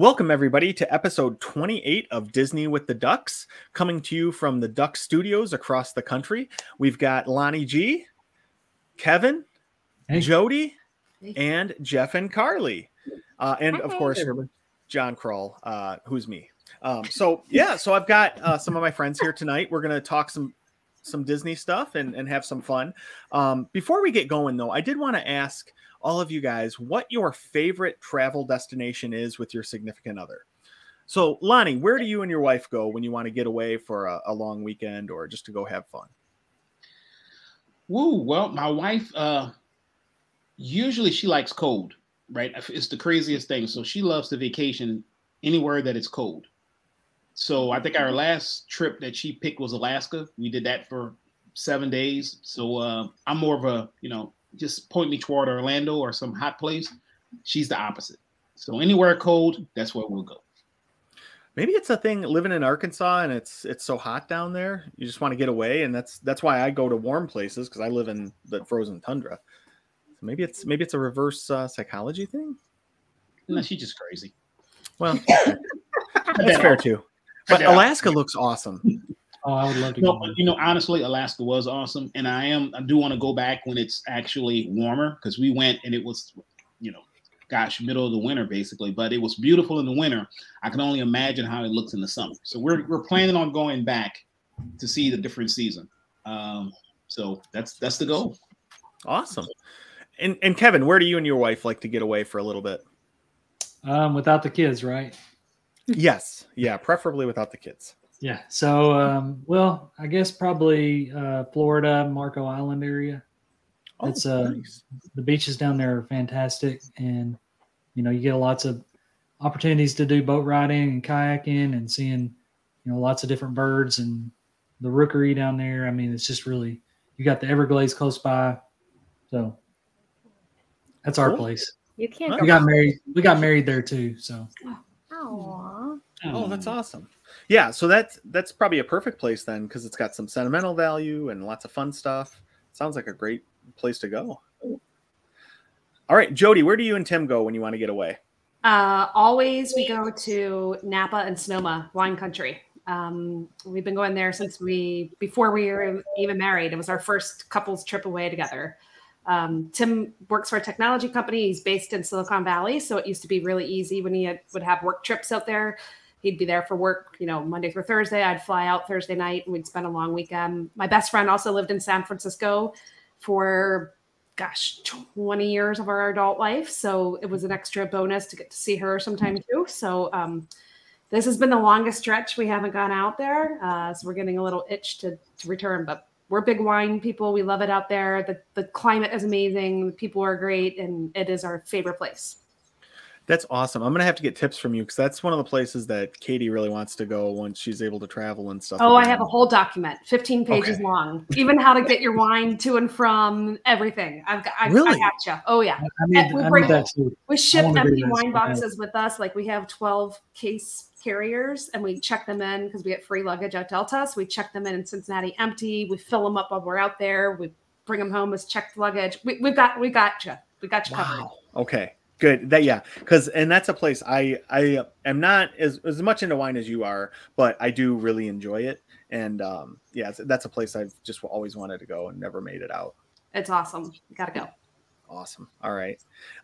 Welcome, everybody, to episode 28 of Disney with the Ducks, coming to you from the Duck Studios across the country. We've got Lonnie G, Kevin, Hey. Jodie, and Jeff and Carly. Uh, and of Hi. course, Jon Kroll, uh, who's me. Um, so, yeah, so I've got uh, some of my friends here tonight. We're going to talk some some Disney stuff and, and have some fun. Um, before we get going, though, I did want to ask all of you guys what your favorite travel destination is with your significant other. So, Lonnie, where do you and your wife go when you want to get away for a, a long weekend or just to go have fun? Woo. Well, my wife, uh, usually she likes cold, right? It's the craziest thing. So she loves to vacation anywhere that it's cold. So I think our last trip that she picked was Alaska. We did that for seven days. So uh, I'm more of a, you know, just point me toward Orlando or some hot place. She's the opposite. So anywhere cold, that's where we'll go. Maybe it's a thing living in Arkansas and it's it's so hot down there. You just want to get away, and that's that's why I go to warm places because I live in the frozen tundra. So maybe it's maybe it's a reverse uh, psychology thing. No, she's just crazy. Well, that's fair too. But Alaska looks awesome. Oh, I would love to No, but you know, honestly, Alaska was awesome, and I am I do want to go back when it's actually warmer because we went and it was, you know, gosh, middle of the winter basically, but it was beautiful in the winter. I can only imagine how it looks in the summer. So we're we're planning on going back to see the different season. Um, so that's that's the goal. Awesome. And and Kevin, where do you and your wife like to get away for a little bit? Um, without the kids, right? Yes, yeah, preferably without the kids. Yeah. So, um, well, I guess probably uh, Florida, Marco Island area. It's, uh, nice. The beaches down there are fantastic, and you know you get lots of opportunities to do boat riding and kayaking and seeing you know lots of different birds and the rookery down there. I mean, it's just really you got the Everglades close by, so that's our Cool. place. You can't Nice. go We got married. We got married there too. So Aw. Oh, that's awesome. Yeah, so that's that's probably a perfect place then because it's got some sentimental value and lots of fun stuff. Sounds like a great place to go. All right, Jodie, where do you and Tim go when you want to get away? Uh, always we go to Napa and Sonoma wine country. Um, we've been going there since we before we were even married. It was our first couples trip away together. Um, Tim works for a technology company. He's based in Silicon Valley, so it used to be really easy when he had, would have work trips out there. He'd be there for work, you know, Monday through Thursday. I'd fly out Thursday night, and we'd spend a long weekend. My best friend also lived in San Francisco for gosh 20 years of our adult life. So it was an extra bonus to get to see her sometime too. So um, this has been the longest stretch. We haven't gone out there uh, so we're getting a little itch to, to return but we're big wine people. We love it out there. The, the climate is amazing. The people are great and it is our favorite place That's awesome. I'm gonna have to get tips from you because that's one of the places that Katie really wants to go once she's able to travel and stuff. oh i have a whole document 15 pages Okay. long even how to get your wine to and from everything i've got I, Really? I gotcha oh yeah I need, we I bring- need that too. We ship empty wine boxes with us. Like we have 12 case carriers and we check them in because we get free luggage at Delta. So we check them in in Cincinnati empty. We fill them up while we're out there. We bring them home as checked luggage. We, we've got, we got you. We got you covered. Wow. Okay. Good. That yeah, because and that's a place I I am not as as much into wine as you are, but I do really enjoy it. And um, yeah, that's a place I've just always wanted to go and never made it out. It's awesome. Gotta go. Awesome. All right,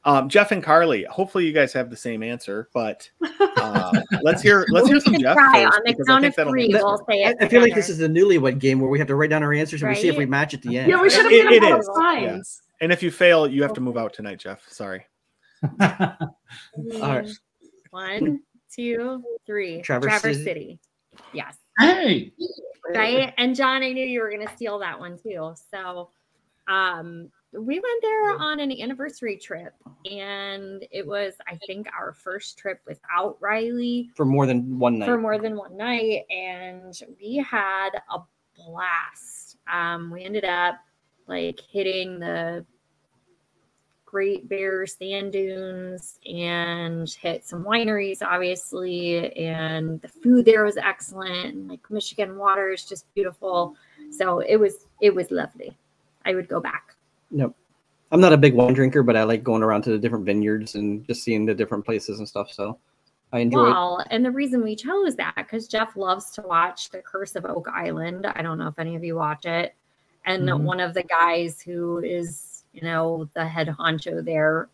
um, Jeff and Carly. Hopefully, you guys have the same answer, but uh, let's hear let's hear some Jeff first because I think that'll three. We'll I. I feel like this is the newlywed game where we have to write down our answers and we see if we match at the end. Yeah, we should have It- been it on is, both. And if you fail, you have to move out tonight, Jeff. Sorry. All right. One, two, three. Traverse Traverse, City. City. Yes. Hey, Right. And Jon, I knew you were going to steal that one too. So, um, we went there on an anniversary trip, and it was, I think, our first trip without Riley For more than one night. for more than one night, and we had a blast. Um, we ended up like hitting the Great Bear sand dunes and hit some wineries, obviously, and the food there was excellent. And like Michigan water is just beautiful, so it was it was lovely. I would go back. Nope. I'm not a big wine drinker, but I like going around to the different vineyards and just seeing the different places and stuff. So I enjoy. Well, and the reason we chose that because Jeff loves to watch The Curse of Oak Island. I don't know if any of you watch it. And Mhm. one of the guys who is, you know, the head honcho there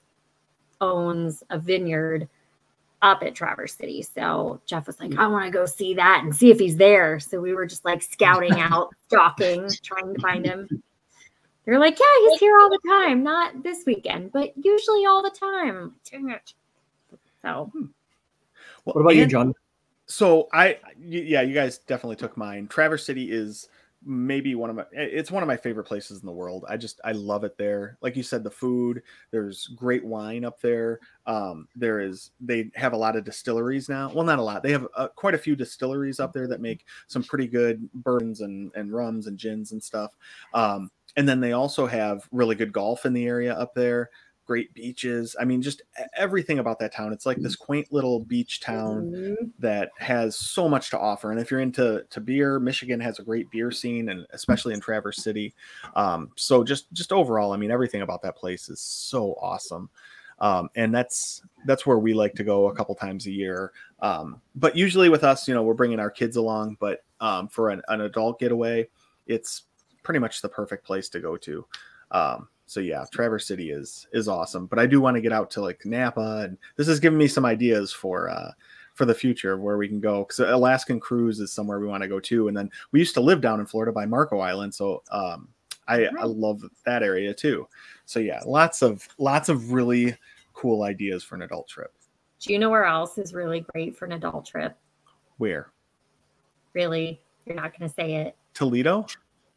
owns a vineyard up at Traverse City. So Jeff was like, I want to go see that and see if he's there. So we were just like scouting out, stalking, trying to find him. They're like, yeah, he's here all the time. Not this weekend, but usually all the time. Dang it. So hmm. Well, What about you, Jon? So I, yeah, you guys definitely took mine. Traverse City is maybe one of my it's one of my favorite places in the world. I just i love it there. Like you said the food there's great wine up there. Um there is they have a lot of distilleries now. Well not a lot. They have uh, quite a few distilleries up there that make some pretty good bourbons and and rums and gins and stuff. Um and then they also have really good golf in the area up there great beaches i mean just everything about that town it's like this quaint little beach town mhm. that has so much to offer. And if you're into to beer, Michigan has a great beer scene, and especially in Traverse City. Um, so just just overall, I mean, everything about that place is so awesome. Um, and that's that's where we like to go a couple times a year. Um, but usually with us, you know, we're bringing our kids along. But um, for an, an adult getaway, it's pretty much the perfect place to go to. Um, so yeah, Traverse City is is awesome. But I do want to get out to like Napa, and this has given me some ideas for uh, for the future of where we can go because Alaskan cruise is somewhere we want to go to. And then we used to live down in Florida by Marco Island, so um, I, I love that area too. So yeah, lots of lots of really cool ideas for an adult trip. Do you know where else is really great for an adult trip? Where Really? You're not going to say it. Toledo,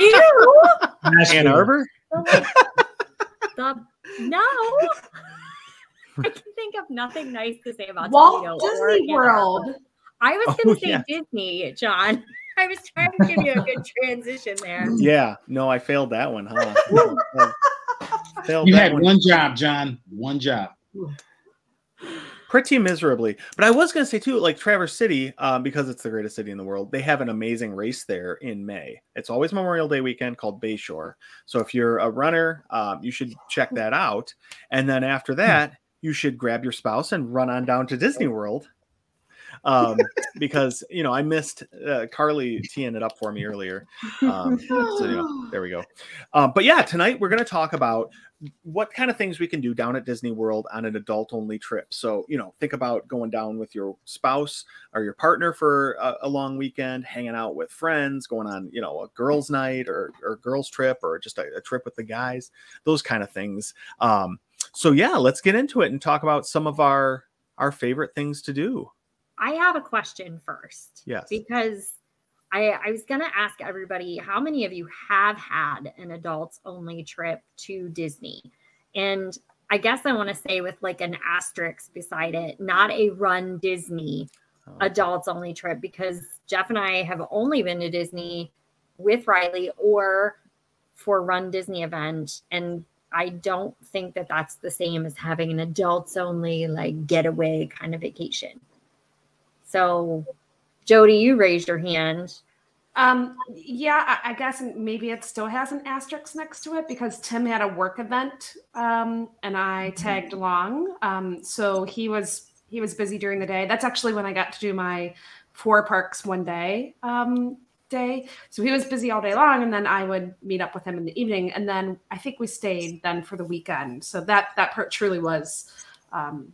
Ew! Ann Arbor. the, no. I can think of nothing nice to say about Walt Toledo Disney Ann World. Arbor. I was Oh, going to say yeah. Disney, Jon. I was trying to give you a good transition there. Yeah, no, I failed that one, huh? failed You had one one job, Jon. One job. pretty miserably. But I was going to say too, like Traverse City, um, because it's the greatest city in the world, they have an amazing race there in May. It's always Memorial Day weekend called Bayshore. So if you're a runner, um, you should check that out. And then after that, you should grab your spouse and run on down to Disney World. Um, because you know I missed uh, Carly teeing it up for me earlier. Um, so you know, there we go. Um, but yeah, tonight we're going to talk about what kind of things we can do down at Disney World on an adult only trip. So, you know, think about going down with your spouse or your partner for a, a long weekend, hanging out with friends, going on, you know, a girls' night or, or girls' trip or just a, a trip with the guys, those kind of things. Um, so yeah, let's get into it and talk about some of our our favorite things to do. I have a question first. Yes. Because I, I was going to ask everybody how many of you have had an adults only trip to Disney? And I guess I want to say with like an asterisk beside it, not a run Disney Um, adults only trip because Jeff and I have only been to Disney with Riley or for Run Disney event. And I don't think that that's the same as having an adults only like getaway kind of vacation. So, Jodie, you raised your hand. Um, yeah, I, I guess maybe it still has an asterisk next to it because Tim had a work event, um, and I tagged along. Um, so he was he was busy during the day. That's actually when I got to do my four parks one day um, day. So he was busy all day long, and then I would meet up with him in the evening, and then I think we stayed then for the weekend. So that that part truly was. Um,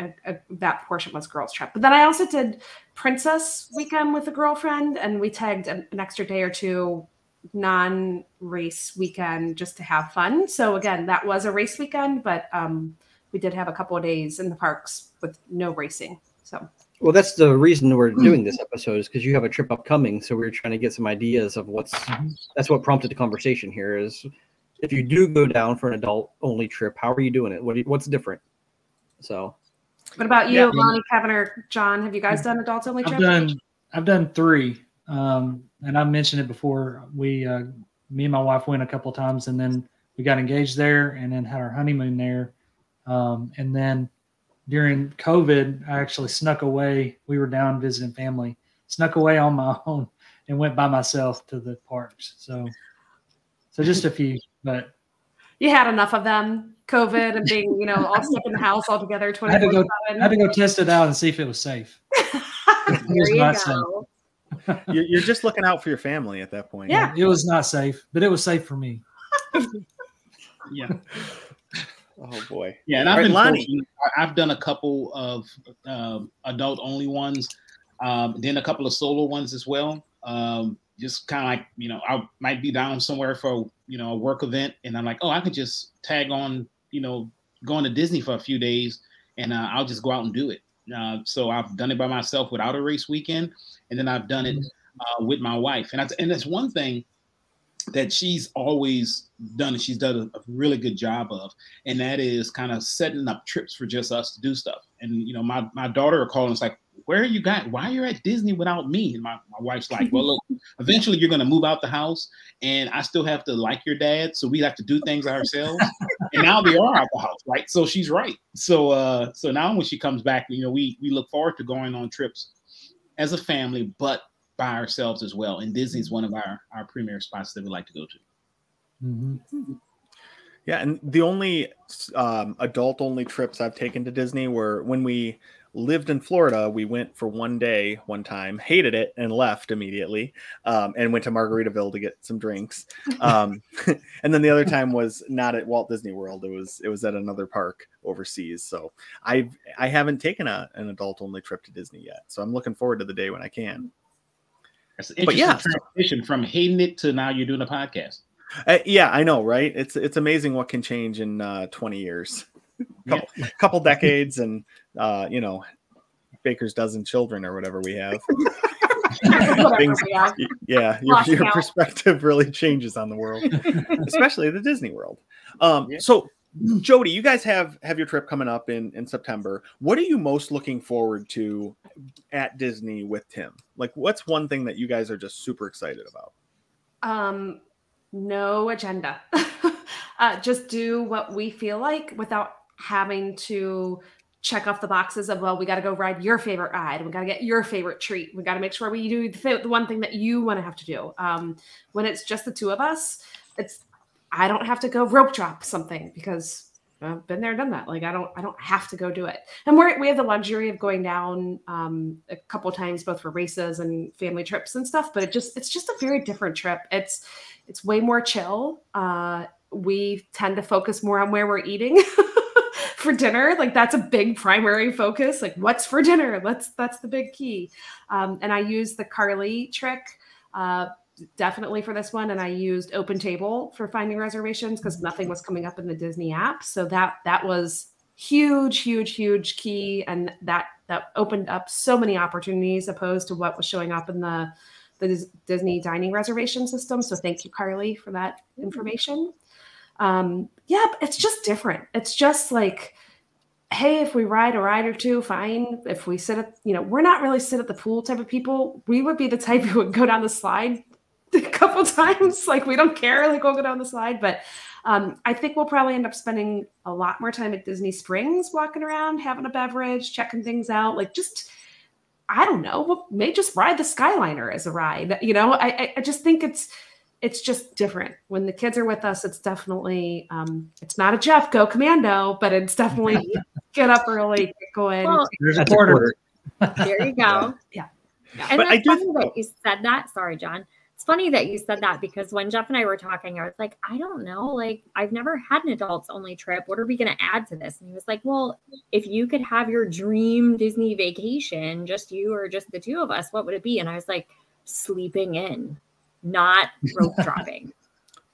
a, a, that portion was girls trip but then i also did princess weekend with a girlfriend and we tagged an, an extra day or two non race weekend just to have fun so again that was a race weekend but um, we did have a couple of days in the parks with no racing so Well, that's the reason we're doing this episode is because you have a trip upcoming. So we are trying to get some ideas of what's. That's what prompted the conversation here. Is if you do go down for an adult only trip, how are you doing it? What you, what's different? So what about you Yeah. lonnie kevin or john have you guys done adults only I've done I've done three, um, and I mentioned it before. We, uh, me and my wife went a couple times, and then we got engaged there, and then had our honeymoon there, um, and then during COVID, I actually snuck away. We were down visiting family, snuck away on my own, and went by myself to the parks. So, so just a few, but you had enough of them. COVID and being, you know, all stuck in the house all together I had to go. I had to go test it out and see if it was safe. It was you not safe. go. You're, you're just looking out for your family at that point. Yeah. It was not safe, but it was safe for me. Yeah. Oh boy. Yeah, and I've All right, been Lonnie. fortunate. I- I've done a couple of um, adult only ones, um, then a couple of solo ones as well. Um, just kind of like you know, I might be down somewhere for you know a work event, and I'm like, oh, I could just tag on, you know, going to Disney for a few days, and uh, I'll just go out and do it. Uh, so I've done it by myself without a race weekend, and then I've done it uh, with my wife, and I, and that's one thing that she's always done and she's done a, a really good job of and that is kind of setting up trips for just us to do stuff. And you know my, my daughter will call and it's like where are you guys why are you at disney without me? And my, my wife's like well look eventually you're going to move out the house and i still have to like your dad so we have to do things ourselves. And now they are out the house right? So she's right. So uh so now when she comes back you know we we look forward to going on trips as a family but by ourselves as well. And disney's one of our our premier spots that we like to go to. Mhm. Yeah, and the only um, adult-only trips I've taken to Disney were when we lived in Florida. We went for one day, one time, hated it, and left immediately, um, and went to Margaritaville to get some drinks. Um, and then the other time was not at Walt Disney World. It was it was at another park overseas. So I I haven't taken a, an adult-only trip to Disney yet. So I'm looking forward to the day when I can. That's an But yeah, transition from hating it to now you're doing a podcast. Uh, yeah, I know, right? It's it's amazing what can change in uh, 20 years, couple, couple decades, and uh, you know, Baker's dozen children or whatever we have. Things- we have. Y- yeah, your, your perspective really changes on the world, especially the Disney World. Um, Yeah. So, Jodie, you guys have have your trip coming up in in September. What are you most looking forward to at Disney with Tim? Like, what's one thing that you guys are just super excited about? Um, no agenda. uh, just do what we feel like without having to check off the boxes of well, we got to go ride your favorite ride. We got to get your favorite treat. We got to make sure we do the, th- the one thing that you want to have to do. Um, when it's just the two of us, it's I don't have to go rope drop something because I've been there, done that. Like I don't, I don't have to go do it. And we're we have the luxury of going down um, a couple times, both for races and family trips and stuff. But it just, it's just a very different trip. It's, it's way more chill. Uh, we tend to focus more on where we're eating for dinner. Like that's a big primary focus. Like what's for dinner? Let's that's the big key. Um, and I use the Carly trick. Uh, definitely for this one and i used open table for finding reservations because nothing was coming up in the disney app so that that was huge huge huge key and that that opened up so many opportunities opposed to what was showing up in the the disney dining reservation system so thank you carly for that information um yeah it's just different it's just like hey if we ride a ride or two fine if we sit at you know we're not really sit at the pool type of people we would be the type who would go down the slide a couple times. Like we don't care, like we'll go down the slide. But um, I think we'll probably end up spending a lot more time at Disney Springs, walking around, having a beverage, checking things out. Like just, I don't know, we may just ride the Skyliner as a ride. You know, I, I, I just think it's it's just different when the kids are with us. It's definitely um, it's not a Jeff go commando, but it's definitely get up early, get going. Well, There's a quarter. quarter. there you go. Yeah. Yeah. And But I do- funny that you said that. Sorry, Jon. It's funny that you said that because when Jeff and I were talking, I was like, I don't know. Like, I've never had an adults only trip. What are we going to add to this? And he was like, Well, if you could have your dream Disney vacation, just you or just the two of us, what would it be? And I was like, Sleeping in, not rope dropping,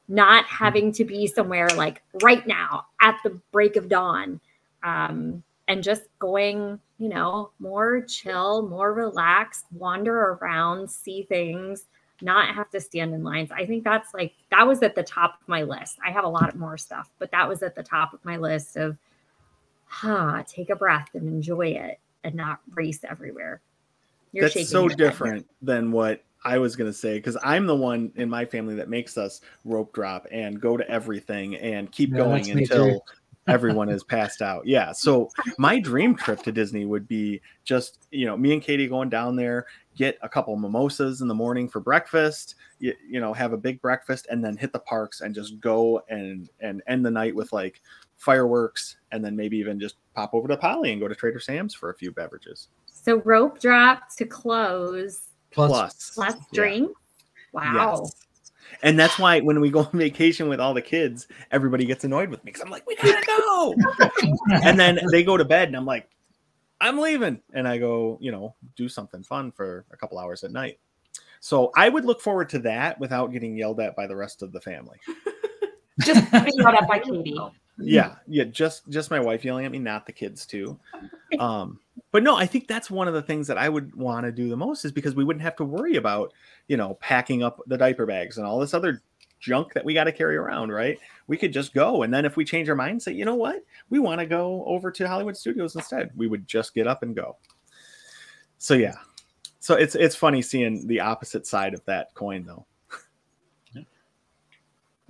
not having to be somewhere like right now at the break of dawn. Um, and just going, you know, more chill, more relaxed, wander around, see things, not have to stand in lines. I think that's like that was at the top of my list. I have a lot more stuff, but that was at the top of my list of huh, take a breath and enjoy it and not race everywhere. You're That's so head. different than what I was gonna say because I'm the one in my family that makes us rope drop and go to everything and keep Yeah, going until everyone is passed out. Yeah. So my dream trip to Disney would be just, you know, me and Katie going down there, get a couple mimosas in the morning for breakfast, you, you know, have a big breakfast and then hit the parks and just go and and end the night with like fireworks and then maybe even just pop over to Poly and go to Trader Sam's for a few beverages. So rope drop to close Plus, Plus, plus yeah. drink. Wow. Yes. And that's why when we go on vacation with all the kids, everybody gets annoyed with me because I'm like, we gotta go. and then they go to bed and I'm like, I'm leaving. And I go, you know, do something fun for a couple hours at night. So I would look forward to that without getting yelled at by the rest of the family. Just being yelled at by Katie. Yeah, yeah, just just my wife yelling at me, not the kids too. Um, but no, I think that's one of the things that I would want to do the most is because we wouldn't have to worry about, you know, packing up the diaper bags and all this other junk that we got to carry around, right? We could just go. And then if we change our mind, say, you know what, we want to go over to Hollywood Studios instead, we would just get up and go. So yeah. So it's it's funny seeing the opposite side of that coin though.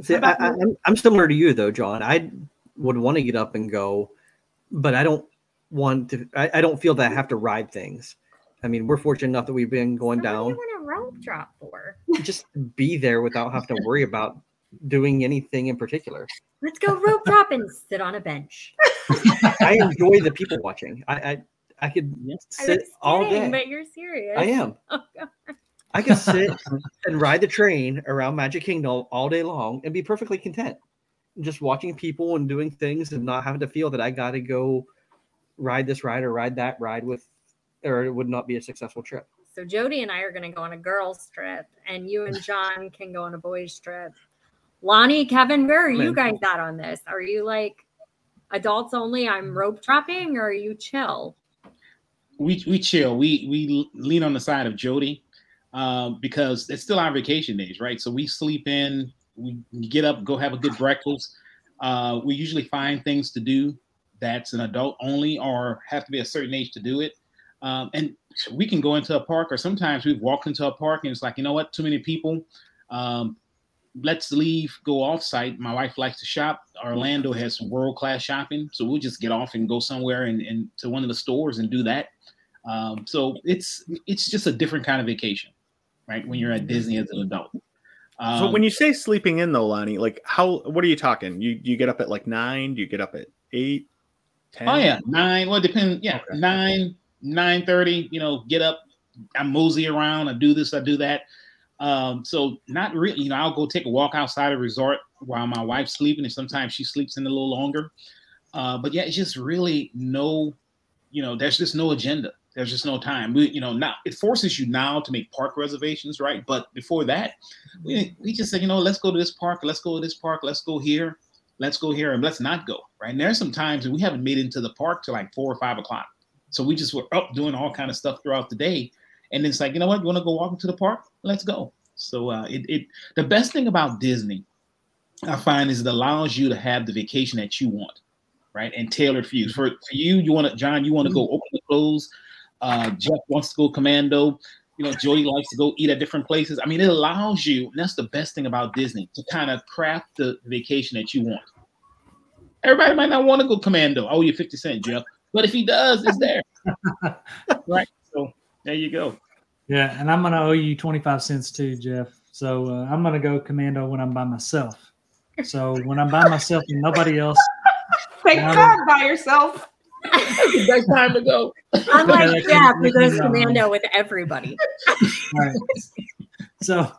See, I, I, I'm, I'm similar to you though, Jon. I would want to get up and go, but I don't want to. I, I don't feel that I have to ride things. I mean, we're fortunate enough that we've been going So what down. do you want a rope drop for? Just be there without having to worry about doing anything in particular. Let's go rope drop and sit on a bench. I enjoy the people watching. I I, I could I sit was all kidding, day. but you're serious. I am. Oh, I could sit and ride the train around Magic Kingdom all day long and be perfectly content. Just watching people and doing things and not having to feel that I got to go ride this ride or ride that ride with, or it would not be a successful trip. So Jodie and I are going to go on a girls trip, and you and Jon can go on a boys trip. Lonnie, Kevin, where are you guys at on this? Are you like adults only? I'm rope dropping, or are you chill? we we chill. We we lean on the side of Jodie um, because it's still our vacation days, right? So we sleep in, we get up, go have a good breakfast. Uh, we usually find things to do that's an adult only or have to be a certain age to do it. Um, and we can go into a park, or sometimes we've walked into a park and it's like, you know what, too many people. Um, let's leave, go off site. My wife likes to shop. Orlando has some world class shopping, so we'll just get off and go somewhere and, and to one of the stores and do that. Um, so it's it's just a different kind of vacation, right? When you're at Disney as an adult. Um, so when you say sleeping in though, Lonnie, like how what are you talking? You you get up at like nine, do you get up at eight, ten? oh yeah, nine. Well, it depends. Yeah, Okay. nine, nine thirty. You know, get up. I mosey around. I do this. I do that. Um, so not really. You know, I'll go take a walk outside the resort while my wife's sleeping, and sometimes she sleeps in a little longer. Uh, but yeah, it's just really no. You know, there's just no agenda. There's just no time. We, you know, now it forces you now to make park reservations, right? But before that, we we just said, you know, let's go to this park. Let's go to this park. Let's go here. Let's go here, and let's not go. Right? And there's some times that we haven't made it into the park till like four or five o'clock. So we just were up doing all kind of stuff throughout the day, and it's like, you know what? You want to go walk into the park? Let's go. So uh, it it the best thing about Disney, I find, is it allows you to have the vacation that you want, right? And tailored for you. For, for you, you want to, Jon, you want to go open the clothes. Uh, Jeff wants to go commando. You know, Jodie likes to go eat at different places. I mean, it allows you, and that's the best thing about Disney, to kind of craft the vacation that you want. Everybody might not want to go commando. I owe you 50 cents, Jeff. But if he does, it's there. right. So there you go. Yeah, and I'm gonna owe you 25 cents too, Jeff. So uh, I'm gonna go commando when I'm by myself. So when I'm by myself and nobody else, Thank Yeah. God by yourself. That's the best time to go. Unlike Okay, Jeff, who okay, goes okay. commando with everybody. all right. So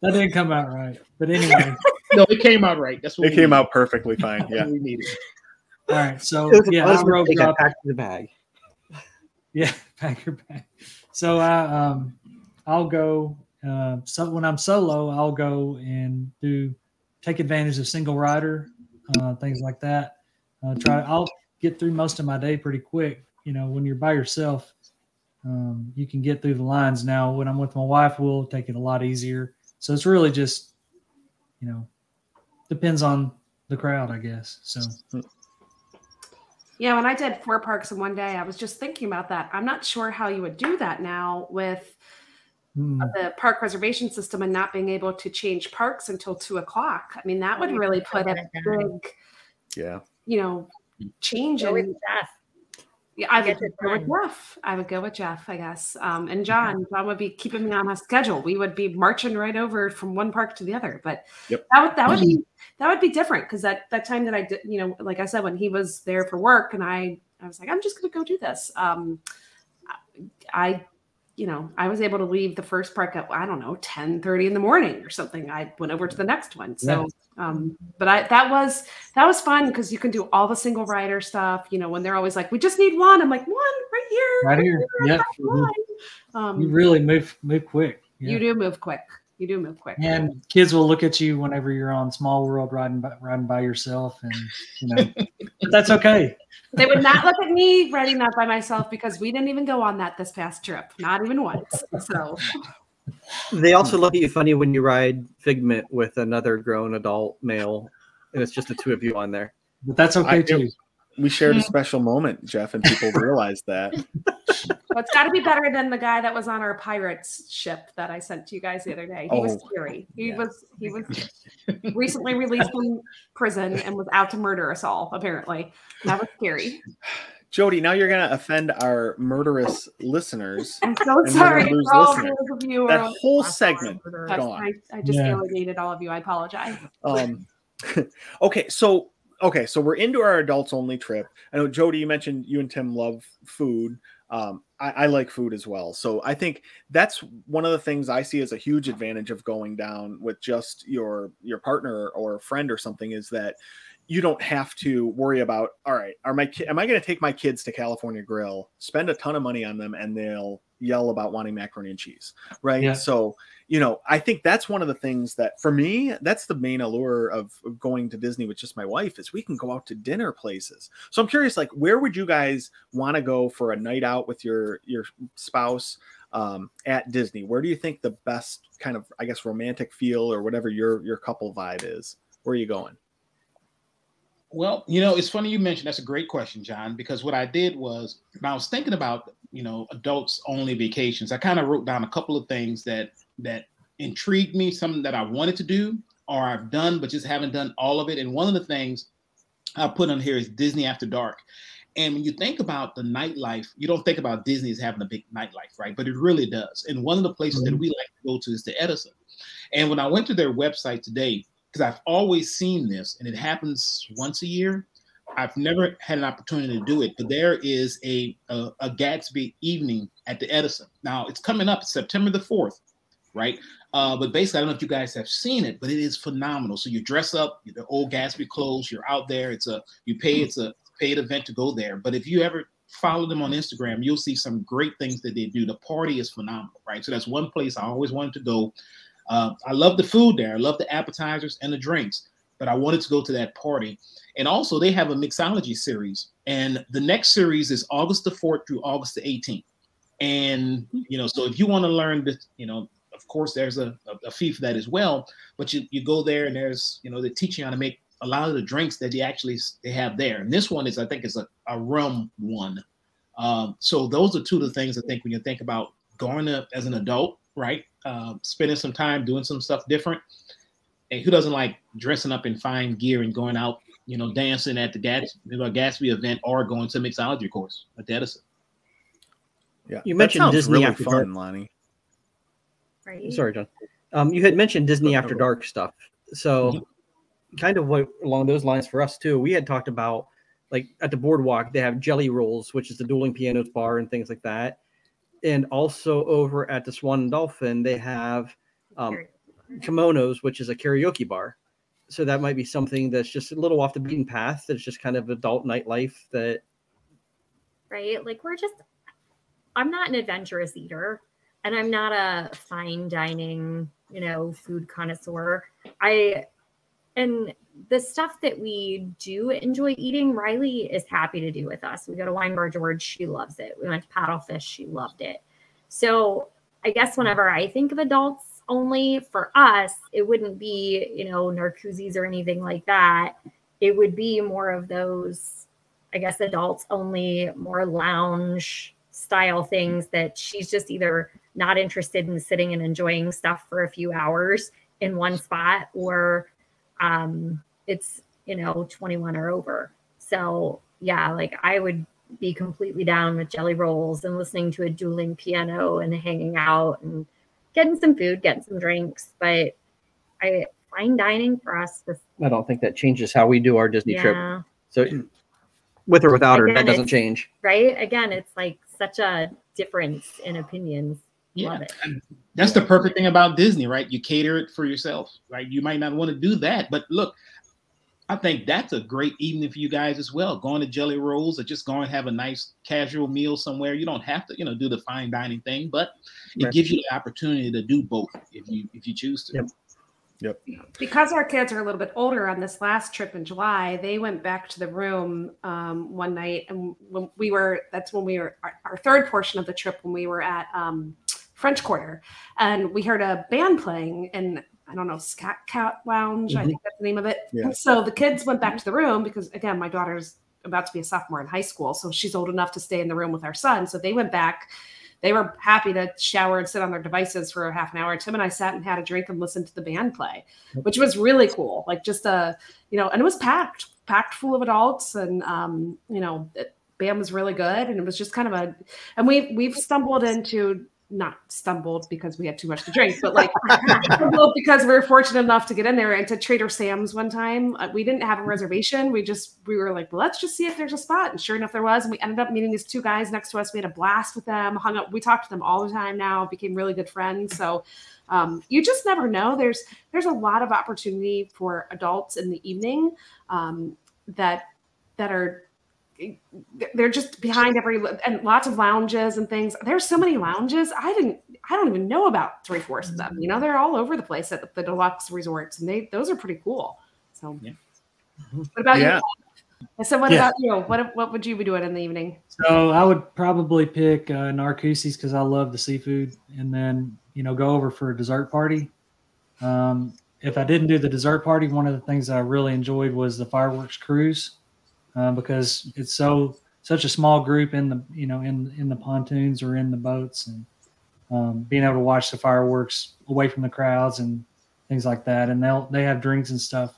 that didn't come out right. But anyway, No, it came out right. That's what It we came needed. out perfectly fine. Yeah. we needed. all right. So It was a yeah, honest I rope mistake. I drop. the bag. Yeah, pack your bag. So I um I'll go uh so when I'm solo, I'll go and do take advantage of single rider, uh things like that. Uh try I'll get through most of my day pretty quick. You know, when you're by yourself, um, you can get through the lines. Now when I'm with my wife, we'll take it a lot easier. So it's really just, you know, depends on the crowd, I guess. So Yeah, when I did four parks in one day, I was just thinking about that. I'm not sure how you would do that now with mm, the park reservation system and not being able to change parks until two o'clock. I mean, that would really put a big Yeah. You know, change Go and yeah, I would it go with. Jeff. I would go with Jeff, I guess. Um, and Jon, Jon would be keeping me on a schedule. We would be marching right over from one park to the other. But Yep. that would that would be that would be different because that that time that I did, you know, like I said, when he was there for work, and I I was like, I'm just gonna go do this. Um, I, you know, I was able to leave the first park at I don't know 10, 30 in the morning or something. I went over to the next one. So. Um, but I that was that was fun because you can do all the single rider stuff. You know, when they're always like, "We just need one," I'm like, "One right here, Right here. I Yeah. Um, You really move move quick. Yeah. you do move quick. You do move quick. And kids will look at you whenever you're on Small World riding by, riding by yourself, and you know but that's okay. They would not look at me riding that by myself because we didn't even go on that this past trip, not even once. So They also look at you funny when you ride Figment with another grown adult male, and it's just the two of you on there. But that's okay I- too. We shared a special moment, Jeff, and people realized that. But it's got to be better than the guy that was on our pirates ship that I sent to you guys the other day. He was Oh, scary. He yeah. was he was recently released from prison and was out to murder us all. Apparently, that was scary. Jodie, now you're going to offend our murderous listeners. I'm so sorry for all listeners. those of you. That are- whole segment gone. I, I just Yeah. alienated all of you. I apologize. Um, okay, so okay, so we're into our adults only trip. I know Jodie, you mentioned you and Tim love food. Um, I, I like food as well, so I think that's one of the things I see as a huge advantage of going down with just your your partner or a friend or something is that you don't have to worry about all right are my ki- am i going to take my kids to california grill spend a ton of money on them and they'll yell about wanting macaroni and cheese right? Yeah. so you know i think that's one of the things that for me that's the main allure of, of going to disney with just my wife is we can go out to dinner places. So i'm curious like where would you guys want to go for a night out with your your spouse um, at disney? Where do you think the best kind of i guess romantic feel or whatever your your couple vibe is? Where are you going Well, you know, it's funny you mentioned that's a great question, Jon, because what I did was when I was thinking about, you know, adults only vacations, I kind of wrote down a couple of things that that intrigued me, something that I wanted to do or I've done, but just haven't done all of it. And one of the things I put on here is Disney After Dark. And when you think about the nightlife, you don't think about Disney as having a big nightlife, right? But it really does. And one of the places that mm-hmm. we like to go to is the Edison. And when I went to their website today, because I've always seen this, and it happens once a year. I've never had an opportunity to do it, but there is a, a a Gatsby evening at the Edison. Now it's coming up September the fourth, right? Uh, but basically, I don't know if you guys have seen it, but it is phenomenal. So you dress up, the old Gatsby clothes. You're out there. It's a you pay. It's a paid event to go there. But if you ever follow them on Instagram, you'll see some great things that they do. The party is phenomenal, right? So that's one place I always wanted to go. Uh, I love the food there. I love the appetizers and the drinks, but I wanted to go to that party. And also, they have a mixology series, and the next series is August the 4th through August the 18th. And you know, so if you want to learn this, you know, of course, there's a, a, a fee for that as well. But you, you go there, and there's you know, they teach you how to make a lot of the drinks that they actually they have there. And this one is, I think, is a, a rum one. Um, so those are two of the things I think when you think about going up as an adult, right? Uh, spending some time doing some stuff different. And who doesn't like dressing up in fine gear and going out, you know, dancing at the Gats, you know, Gatsby event or going to a mixology course at the Edison? yeah You mentioned sounds Disney really After fun lonnie Right. Sorry, Jon. Um, you had mentioned Disney After. Dark stuff. So, kind of what along those lines for us too. We had talked about like at the boardwalk they have Jelly Rolls, which is the dueling pianos bar and things like that. And also over at the Swan and Dolphin they have um, kimonos, which is a karaoke bar. So that might be something that's just a little off the beaten path. That's just kind of adult nightlife that right? Like we're just I'm not an adventurous eater and I'm not a fine dining, you know, food connoisseur. I and the stuff that we do enjoy eating, Riley is happy to do with us. We go to Wine Bar George, she loves it. We went to Paddlefish, she loved it. So I guess whenever I think of adults only for us, it wouldn't be, you know, Narcoossee's or anything like that. It would be more of those I guess adults only, more lounge style things that she's just either not interested in sitting and enjoying stuff for a few hours in one spot or um, it's you know, 21 or over. So yeah, like I would be completely down with jelly rolls and listening to a dueling piano and hanging out and getting some food, getting some drinks. But I fine dining for us. This, I don't think that changes how we do our Disney trip. So with or without her, that doesn't change. right. Again, it's like such a difference in opinions. Yeah, Love it. And that's the perfect thing about Disney, right? You cater it for yourself, right? You might not want to do that, but look, I think that's a great evening for you guys as well. Going to Jelly Rolls or just going and have a nice casual meal somewhere. You don't have to, you know, do the fine dining thing, but it Right. gives you the opportunity to do both if you if you choose to. Yep. because our kids are a little bit older on this last trip in July, they went back to the room um, one night, and when we were that's when we were our, our third portion of the trip when we were at um, French Quarter, and we heard a band playing in I don't know Scat Cat Lounge, I Mhm. think that's the name of it. Yeah. So the kids went back to the room because again, my daughter's about to be a sophomore in high school, so she's old enough to stay in the room with our son. So they went back. They were happy to shower and sit on their devices for a half an hour. Tim and I sat and had a drink and listened to the band play, which was really cool. Like just a, you know, and it was packed, packed full of adults, and um, you know, it, band was really good, and it was just kind of a, and we we've stumbled into not stumbled because we had too much to drink, but like because we were fortunate enough to get in there and to Trader Sam's one time. Uh, we didn't have a reservation. We just we were like, well, let's just see if there's a spot. And sure enough, there was. And we ended up meeting these two guys next to us. We had a blast with them. Hung up. We talked to them all the time. Now became really good friends. So um, you just never know. There's there's a lot of opportunity for adults in the evening um, that that are they're just behind every and lots of lounges and things. There's so many lounges. I didn't I don't even know about three fourths of them. You know, they're all over the place at the deluxe resorts, and they those are pretty cool. So, Yeah. what about Yeah. you? I said, what Yeah. about you? What what would you be doing in the evening? So I would probably pick uh, Narcoossee's because I love the seafood, and then you know go over for a dessert party. Um, if I didn't do the dessert party, one of the things I really enjoyed was the fireworks cruise uh, because it's so such a small group in the you know in in the pontoons or in the boats, and um, being able to watch the fireworks away from the crowds and things like that. And they'll they have drinks and stuff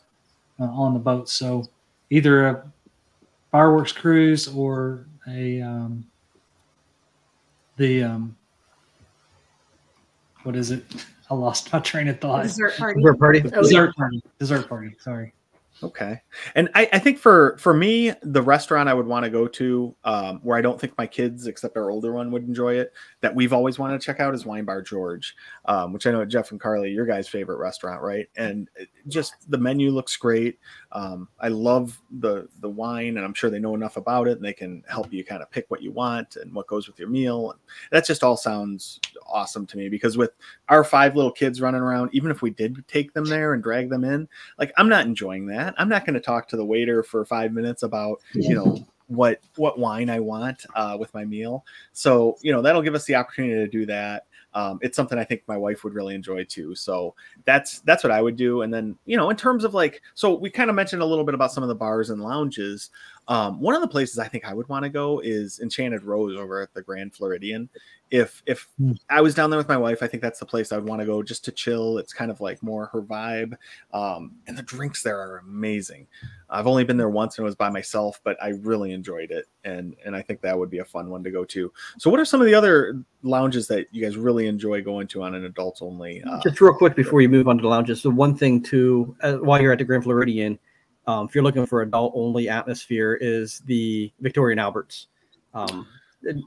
uh, on the boats, so either a fireworks cruise or a um, the um, what is it? I lost my train of thought. Dessert party. Dessert party. Dessert party. Dessert party. Sorry. Okay. And I, I think for for me, the restaurant I would want to go to, um, where I don't think my kids, except our older one, would enjoy it, that we've always wanted to check out is Wine Bar George, um, which I know Jeff and Carly, your guys' favorite restaurant, right? And just the menu looks great. Um, I love the the wine, and I'm sure they know enough about it, and they can help you kind of pick what you want and what goes with your meal. And that just all sounds awesome to me because with our five little kids running around, even if we did take them there and drag them in, like I'm not enjoying that. I'm not going to talk to the waiter for five minutes about you know what what wine I want uh, with my meal. So you know that'll give us the opportunity to do that. Um, it's something I think my wife would really enjoy too. So that's that's what I would do. And then you know in terms of like, so we kind of mentioned a little bit about some of the bars and lounges. Um, one of the places I think I would want to go is Enchanted Rose over at the Grand Floridian. If if Hmm. I was down there with my wife, I think that's the place I'd want to go just to chill. It's kind of like more her vibe. Um, and the drinks there are amazing. I've only been there once and it was by myself, but I really enjoyed it. And and I think that would be a fun one to go to. So what are some of the other lounges that you guys really enjoy going to on an adults only? Uh, Just real quick before you move on to the lounges, the one thing too, uh, while you're at the Grand Floridian, um, if you're looking for adult only atmosphere, is the Victoria & Albert's. Um,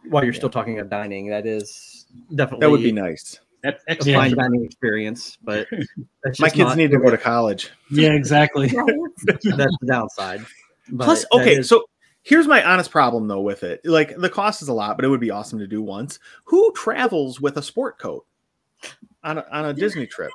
while you're still talking about dining, that is definitely that would be nice. That's a fine dining experience, but that's My kids need to go to college. Yeah, exactly. That's the downside. But Plus, okay, is- so here's my honest problem though with it. Like the cost is a lot, but it would be awesome to do once. Who travels with a sport coat on a, on a Disney trip?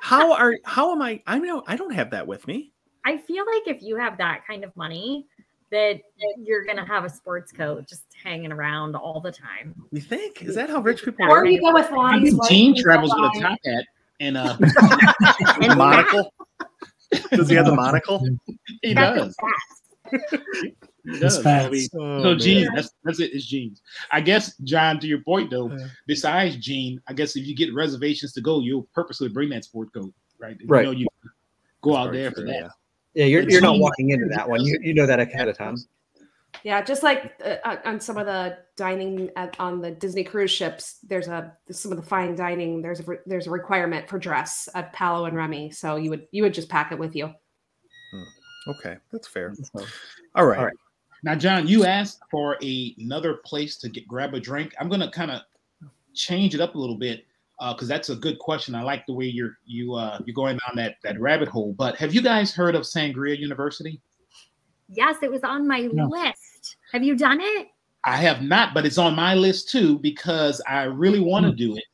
How are how am I? I know I don't have that with me. I feel like if you have that kind of money, that you're gonna have a sports coat just hanging around all the time. You think is that how rich people Or are? you go with I Lonnie's think wife Gene travels with a by- top hat and uh The monocle? Does he have the monocle? he Got does. fats. He That's does. I mean. Oh, So man. Gene, that's that's it. It's Gene's. I guess Jon, to your point though, Yeah. besides Gene, I guess if you get reservations to go, you'll purposely bring that sport coat, right? You Right. know you go out there true, for that. yeah. Yeah, you're, you're not walking into that one. You, you know that ahead of time. Yeah, just like uh, on- on some of the dining at, on the Disney cruise ships, there's a some of the fine dining. There's a re- there's a requirement for dress at Palo and Remy, so you would you would just pack it with you. Okay, that's fair. So, All right. All right. Now, Jon, you asked for a, another place to get grab a drink. I'm gonna kind of change it up a little bit because that's a good question. I like the way you're you uh, you're going down that that rabbit hole. But have you guys heard of Sangria University? Yes, it was on my No. list. Have you done it? I have not, but it's on my list too because I really want to Hmm. do it,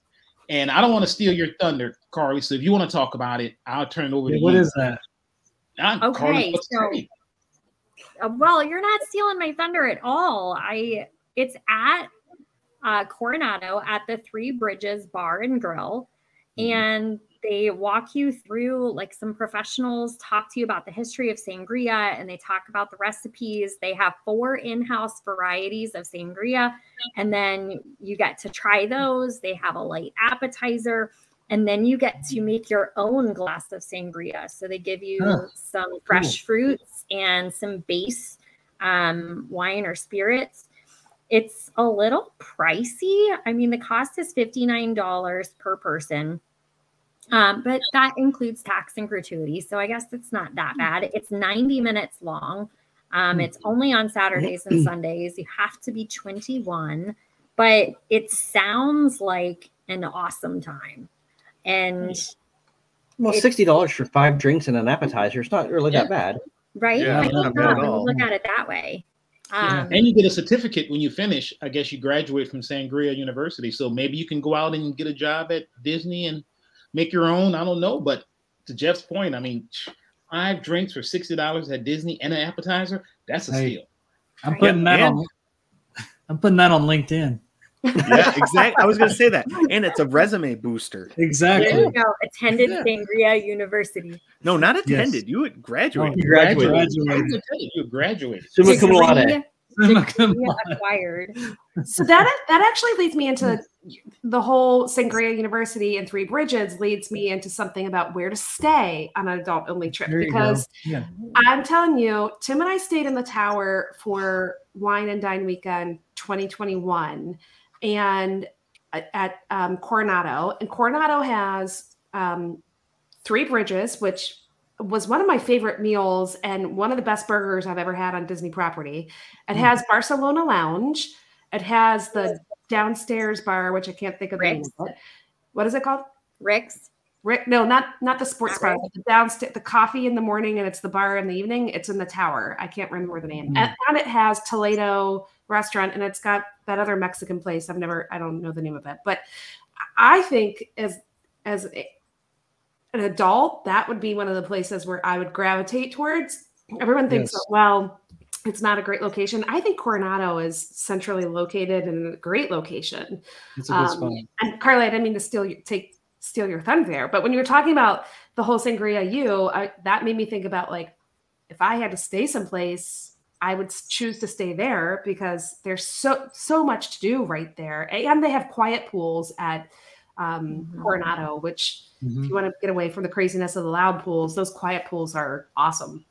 and I don't want to steal your thunder, Carly. So if you want to talk about it, I'll turn it over Yeah, to what you. What is that? Okay, Carly, what's so- today? Uh, well, you're not stealing my thunder at all. I it's at uh, Coronado at the Three Bridges Bar and Grill, Mhm. and they walk you through like some professionals talk to you about the history of sangria and they talk about the recipes. They have four in-house varieties of sangria, and then you get to try those. They have a light appetizer. And then you get to make your own glass of sangria. So they give you Huh. some fresh fruits and some base um, wine or spirits. It's a little pricey. I mean, the cost is $59 per person. Um, but that includes tax and gratuity. So I guess it's not that bad. It's 90 minutes long. Um, Hmm. it's only on Saturdays and Sundays. You have to be 21, but it sounds like an awesome time. And well, sixty dollars for five drinks and an appetizer. It's not really Yeah. that bad. right, Yeah, I not think bad not at when all. look at it that way. Yeah. Um, And you get a certificate when you finish. I guess you graduate from Sangria University. So maybe you can go out and get a job at Disney and make your own. I don't know. But to Jeff's point, I mean, five drinks for $60 at Disney and an appetizer, that's a Hey. steal. I'm Right. putting that on. I'm putting that on LinkedIn. Yeah, exactly. I was going to say that, and it's a resume booster. there Exactly. you go. Attended Yeah. Sangria University. No, not Yes. attended. You would graduate. Oh, graduated. Graduated. You graduated. Summa cum laude. Degree- Summa cum laude. acquired. So that that actually leads me into the whole Sangria University and Three Bridges leads me into something about where to stay on an adult only trip There because Yeah. I'm telling you, Tim and I stayed in the tower for Wine and Dine Weekend 2021, and at, at um, Coronado. And Coronado has um, Three Bridges, which was one of my favorite meals and one of the best burgers I've ever had on Disney property. It Mm. has Barcelona Lounge. It has the downstairs bar, which I can't think of the name of it. What is it called? Rix. Rick, no, not not the sports Not bar, Rix. but the downstairs, the coffee in the morning, and it's the bar in the evening. It's in the tower. I can't remember the name. Mm. And, and it has Toledo restaurant, and it's got that other Mexican place. I've never, I don't know the name of it, but I think as as a, an adult, that would be one of the places where I would gravitate towards. Everyone thinks, Yes. well, it's not a great location. I think Coronado is centrally located and a great location. It's a good Um, spot. And Carly, I didn't mean to steal your take steal your thunder there, but when you were talking about the whole sangria, you I, that made me think about like if I had to stay someplace, I would choose to stay there because there's so so much to do right there, and they have quiet pools at um, Mhm. Coronado, which Mhm. if you want to get away from the craziness of the loud pools, those quiet pools are awesome.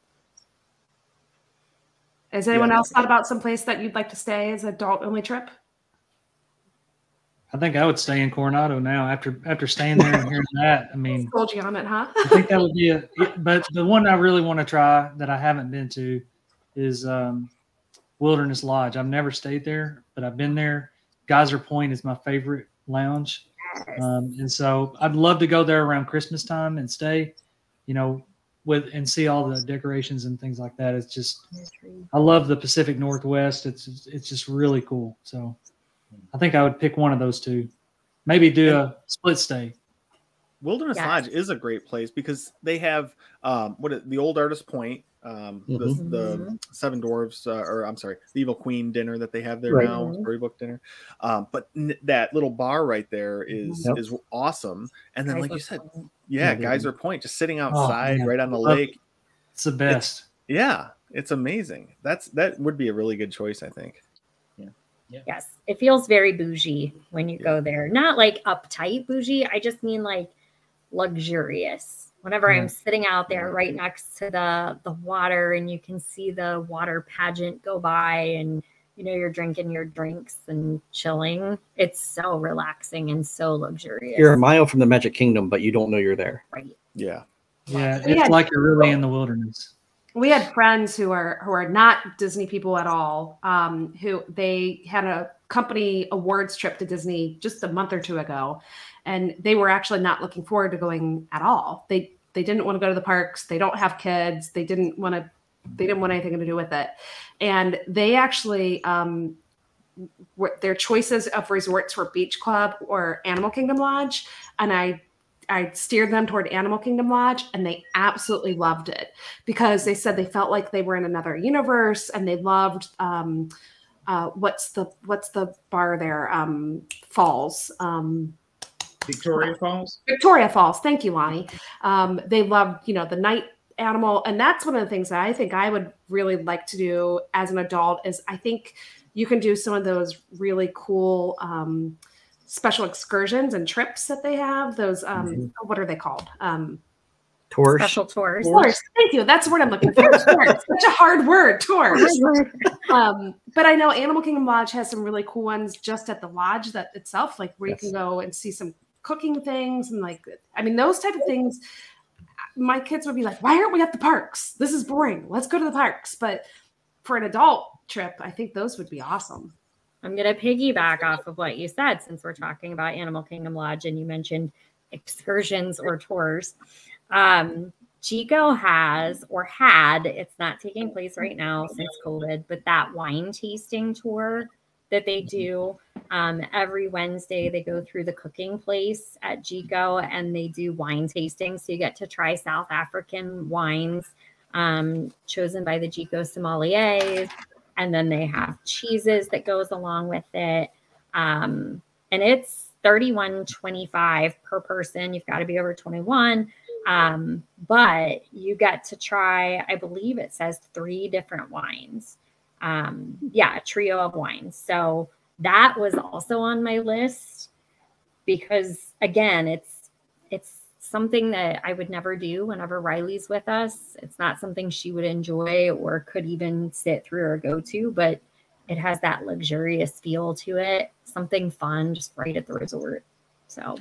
Has anyone Yeah. else thought about some place that you'd like to stay as an adult only trip? I think I would stay in Coronado now after after staying there and hearing that. I mean, Sold you on it, huh? I think that would be a. But the one I really want to try that I haven't been to is um, Wilderness Lodge. I've never stayed there, but I've been there. Geyser Point is my favorite lounge, um, and so I'd love to go there around Christmas time and stay. You know, with and see all the decorations and things like that. It's just I love the Pacific Northwest. It's it's just really cool. So I think I would pick one of those two. Maybe do a split stay. Wilderness Yes. Lodge is a great place because they have um, what is- the old Artist Point, um, Mhm. the, the Mhm. Seven Dwarfs, uh, or I'm sorry, the Evil Queen dinner that they have there Right. now, Mhm. storybook dinner. Um, but n- that little bar right there is Yep. is awesome. And then, like you said, yeah, Yeah, they- Geyser Point, just sitting outside man. right on the lake. It's the best. Yeah, it's amazing. That's that would be a really good choice, I think. Yeah. Yes, it feels very bougie when you go there. Not like uptight bougie. I just mean like luxurious. Whenever Yeah. I'm sitting out there right next to the the water and you can see the water pageant go by and you know you're drinking your drinks and chilling, it's so relaxing and so luxurious. You're a mile from the Magic Kingdom, but you don't know you're there. right. Yeah. Yeah, We it's had- like you're really in the wilderness. we had friends who are who are not Disney people at all. Um, who they had a company awards trip to Disney just a month or two ago, and they were actually not looking forward to going at all. They they didn't want to go to the parks. They don't have kids. They didn't want to. They didn't want anything to do with it, and they actually. Um, their choices of resorts were Beach Club or Animal Kingdom Lodge, and I I steered them toward Animal Kingdom Lodge, and they absolutely loved it because they said they felt like they were in another universe, and they loved um, uh, what's the what's the bar there? Um, Falls, um, Victoria Falls. Victoria Falls. Thank you, Lonnie. Um, they love, you know the night animal, and that's one of the things that I think I would really like to do as an adult. Is I think you can do some of those really cool. Um, special excursions and trips that they have those um what are they called um Tours. Special tours. Tours. Thank you. That's the word I'm looking for. Such a hard word. Tours. Um, but I know Animal Kingdom Lodge has some really cool ones just at the lodge that itself, like where Yes. you can go and see some cooking things and like I mean those type of things. My kids would be like, "Why aren't we at the parks? This is boring. Let's go to the parks." But for an adult trip, I think those would be awesome. I'm going to piggyback off of what you said since we're talking about Animal Kingdom Lodge and you mentioned excursions or tours. Um, Jiko has or had, it's not taking place right now since COVID, but that wine tasting tour that they do um, every Wednesday, they go through the cooking place at Jiko and they do wine tasting. So you get to try South African wines um, chosen by the Jiko sommeliers and then they have cheeses that goes along with it. Um, and it's 31.25 per person. You've got to be over 21 um, but you get to try i believe it says three different wines um, yeah a trio of wines so that was also on my list because again it's it's something that I would never do whenever Riley's with us. It's not something she would enjoy or could even sit through or go to, but it has that luxurious feel to it, something fun just right at the resort. So,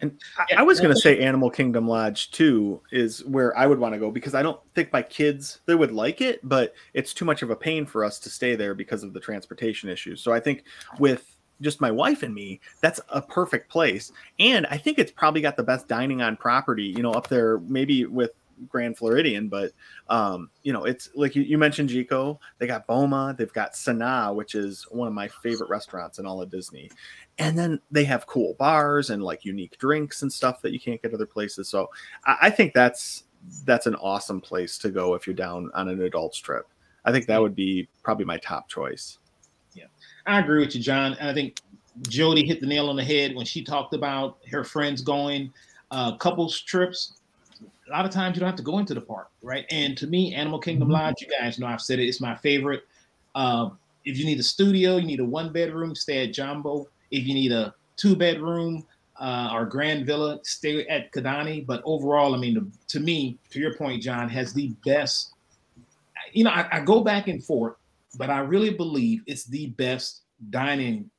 And I, I was going to say Animal Kingdom Lodge too is where I would want to go because I don't think my kids they would like it, but it's too much of a pain for us to stay there because of the transportation issues. So I think with just my wife and me, that's a perfect place. And I think it's probably got the best dining on property, you know, up there maybe with Grand Floridian, but um, you know, it's like you, you mentioned Jiko, they got Boma, they've got Sanaa, which is one of my favorite restaurants in all of Disney. And then they have cool bars and like unique drinks and stuff that you can't get other places. So I, I think that's that's an awesome place to go if you're down on an adults trip. I think that would be probably my top choice. Yeah. I agree with you, Jon. And I think Jodie hit the nail on the head when she talked about her friends going uh, couples trips. A lot of times you don't have to go into the park, right? And to me, Animal Kingdom Lodge, you guys know I've said it, it's my favorite. Uh, if you need a studio, you need a one bedroom, stay at Jambo. If you need a two bedroom uh, or grand villa, stay at Kidani. But overall, I mean, the, to me, to your point, Jon, has the best. You know, I, I go back and forth but I really believe it's the best dining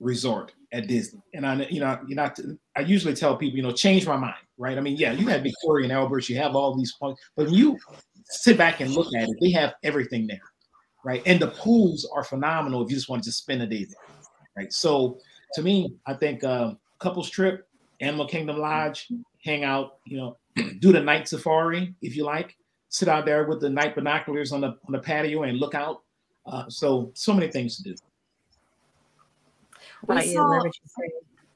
resort at Disney. And I, you know, you know, I usually tell people, you know, change my mind, right? I mean, yeah, you have Victoria and Albert, you have all these points, but when you sit back and look at it, they have everything there, right? And the pools are phenomenal if you just want to just spend a day there, right? So to me, I think um, couples trip, Animal Kingdom Lodge, hang out, you know, do the night safari if you like, sit out there with the night binoculars on the on the patio and look out. Uh, so so many things to do. How about We you? saw-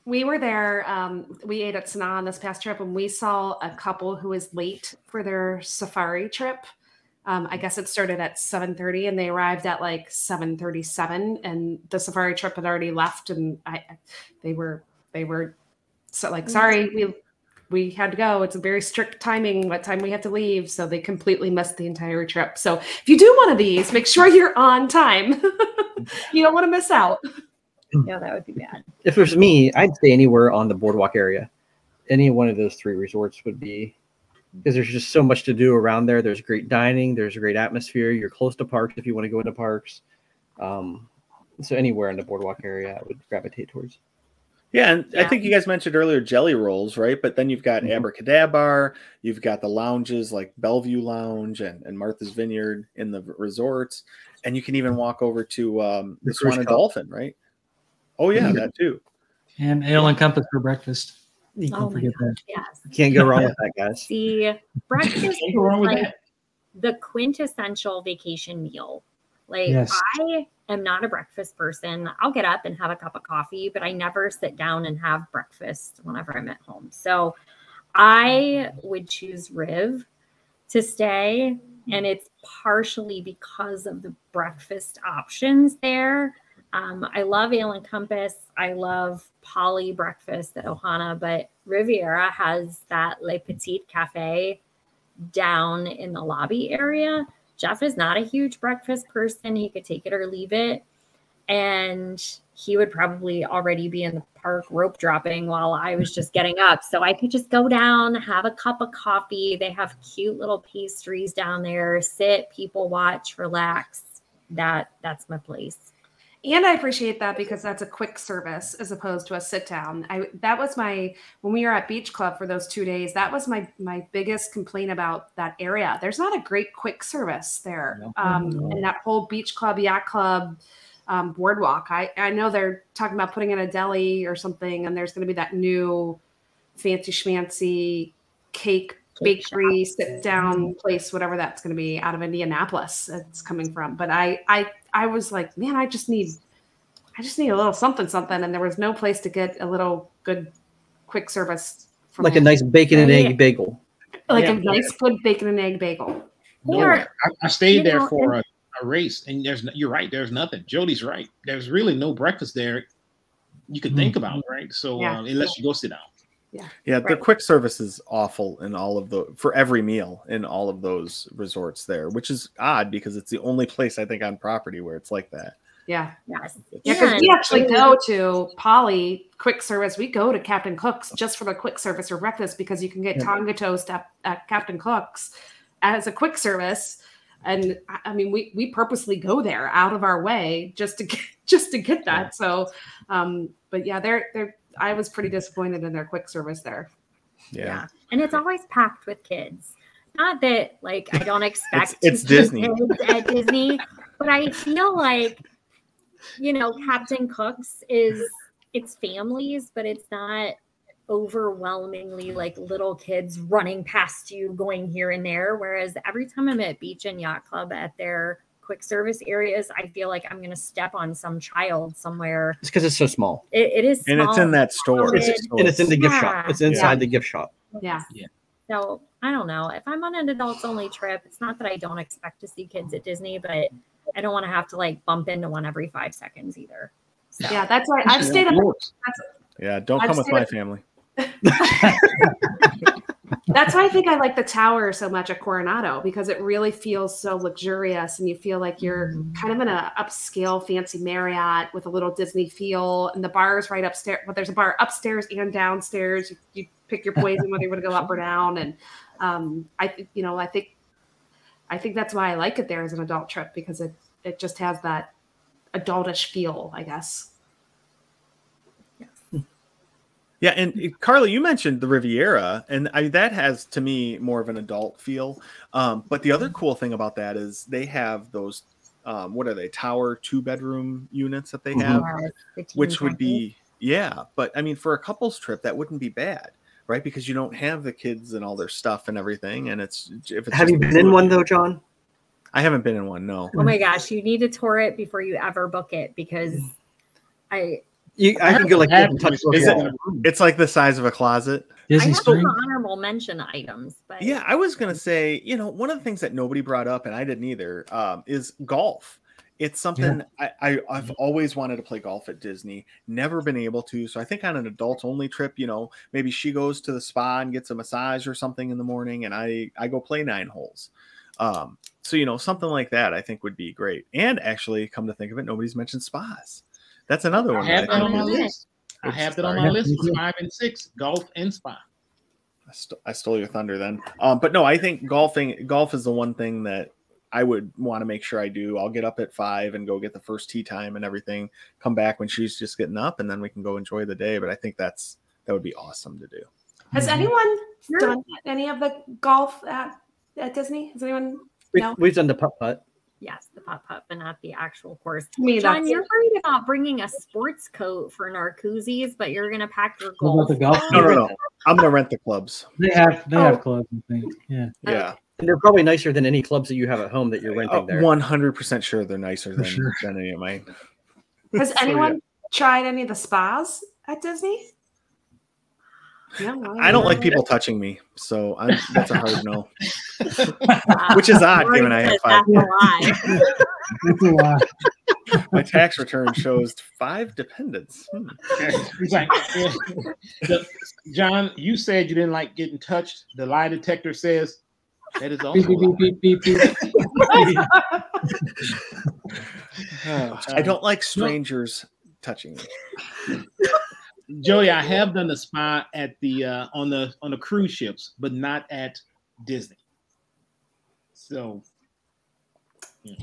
Where would you say? We were there. Um, we ate at Sanaa on this past trip, and we saw a couple who was late for their safari trip. Um, I guess it started at seven thirty, and they arrived at like seven thirty-seven, and the safari trip had already left, and I, they were they were so like sorry we we had to go. It's a very strict timing what time we have to leave, so they completely missed the entire trip. So if you do one of these, make sure you're on time. you don't want to miss out. Yeah, that would be bad. If it was me, I'd stay anywhere on the boardwalk area. Any one of those three resorts would be because there's just so much to do around there. There's great dining, there's a great atmosphere. You're close to parks if you want to go into parks. Um, so anywhere in the boardwalk area, I would gravitate towards. Yeah, and I think you guys mentioned earlier Jellyrolls, right? But then you've got Mhm. Abracadabar, you've got the lounges like Bellevue Lounge and, and Martha's Vineyard in the resorts, and you can even walk over to um, the The Swan and. Dolphin, right? Oh yeah, that too. And ale and compass for breakfast. You Oh Don't my forget that. Yes. can't go wrong with that, guys. The breakfast is Can't go wrong with like that. the quintessential vacation meal. Like Yes. I am not a breakfast person. I'll get up and have a cup of coffee, but I never sit down and have breakfast whenever I'm at home. So I would choose Riv to stay. And it's partially because of the breakfast options there. Um, I love Ale and Compass. I love Poly breakfast at Ohana, but Riviera has that Le Petit Cafe down in the lobby area. Jeff is not a huge breakfast person. He could take it or leave it. And he would probably already be in the park rope dropping while I was just getting up. So I could just go down, have a cup of coffee. They have cute little pastries down there, sit, people watch, relax. That that's my place. And I appreciate that because that's a quick service as opposed to a sit down. I that was my when we were at Beach Club for those two days. That was my my biggest complaint about that area. There's not a great quick service there, No. um, No. and that whole Beach Club, Yacht Club, um, boardwalk. I I know they're talking about putting in a deli or something, and there's going to be that new fancy schmancy cake Cake bakery sit down place whatever that's going to be out of indianapolis it's coming from but i i i was like man i just need i just need a little something something and there was no place to get a little good quick service from Like a nice bacon and egg bagel. like Yeah. a nice good bacon and egg bagel Or I, I stayed there know, for a, a race, and there's you're right. There's nothing. Jodie's right. There's really no breakfast there. You could think about right. So Yeah. uh, unless you go sit down. Yeah, the Right. quick service is awful in all of the for every meal in all of those resorts there, which is odd because it's the only place I think on property where it's like that. yeah yes. yeah because we actually go to Poly quick service we go to captain cook's just for the quick service or breakfast because you can get Yeah. tonga toast at, at captain cook's as a quick service and I- I mean, we we purposely go there out of our way just to get just to get that. So, um, but yeah, they're they're. I was pretty disappointed in their quick service there. Yeah. Yeah. And it's always packed with kids. Not that like I don't expect it's to see Disney. at Disney, but I feel like you know, Captain Cook's is it's families, but it's not overwhelmingly like little kids running past you going here and there. Whereas every time I'm at Beach and Yacht Club at their quick service areas, I feel like I'm gonna step on some child somewhere. It's because it's so small. It, it is And it's in that store. It's- And it's in the gift Yeah. shop. It's inside Yeah. the gift shop. Yeah, So I don't know. If I'm on an adults only trip, it's not that I don't expect to see kids at Disney, but I don't want to have to like bump into one every five seconds either. So yeah, that's why I've stayed up. Yours. Yeah, don't I've come with my at- family. That's why I think I like the tower so much at Coronado because it really feels so luxurious and you feel like you're kind of in a upscale fancy Marriott with a little Disney feel and the bar is right upstairs. But there's a bar upstairs and downstairs. You, you pick your poison whether you want to go up or down. And um, I, think you know, I think, I think that's why I like it there as an adult trip because it it just has that adultish feel, I guess. Yeah, and uh, Carly, you mentioned the Riviera, and I, that has to me more of an adult feel. Um, but the other cool thing about that is they have those, um, what are they, tower two bedroom units that they Mhm. have, Yes, the teen which would be yeah. But I mean, for a couples trip, that wouldn't be bad, right? Because you don't have the kids and all their stuff and everything, and it's if it's Have you been in one though, Jon? I haven't been in one. No. Oh my gosh, you need to tour it before you ever book it because I You, I can go like this and touch Is it- It's like the size of a closet. I Disney have some honorable mention items, but Yeah, I was gonna say, you know, one of the things that nobody brought up, and I didn't either, um, is golf. It's something I, I I've always wanted to play golf at Disney, never been able to. So I think on an adult only trip, you know, maybe she goes to the spa and gets a massage or something in the morning, and I I go play nine holes. Um, so you know, something like that I think would be great. And actually, come to think of it, nobody's mentioned spas. That's another I one. have that I that on my list. I have that on my list me for too. five and six, golf and spa. I, st- I stole your thunder then. Um, but no, I think golfing golf is the one thing that I would want to make sure I do. I'll get up at five and go get the first tee time and everything. Come back when she's just getting up, and then we can go enjoy the day. But I think that's that would be awesome to do. Has anyone Sure. done any of the golf at, at Disney? Has anyone? We, No. We've done the putt putt. Yes, the putt putt, but not the actual course. I mean, Jon, that's- you're worried about bringing a sports coat for Narcoossee's, but you're gonna pack your What golf. about the golf? No, no, no. I'm gonna rent the clubs. They have they Oh. have clubs. I think. Yeah. Yeah, And they're probably nicer than any clubs that you have at home that you're uh, renting there. one hundred percent sure they're nicer than, sure. than any of mine. Has So, yeah. anyone tried any of the spas at Disney? No, I don't like people touching me, so I'm, that's a hard no. Which is odd, Lori given I have five. That's a lie. Lot. My tax return shows five dependents. Hmm. Like. The- Jon, you said you didn't like getting touched. The lie detector says that is also. Beep, a beep, beep, beep, beep, beep. Oh, I don't like strangers touching me. Joey, I have done the spa at the uh, on the on the cruise ships, but not at Disney. So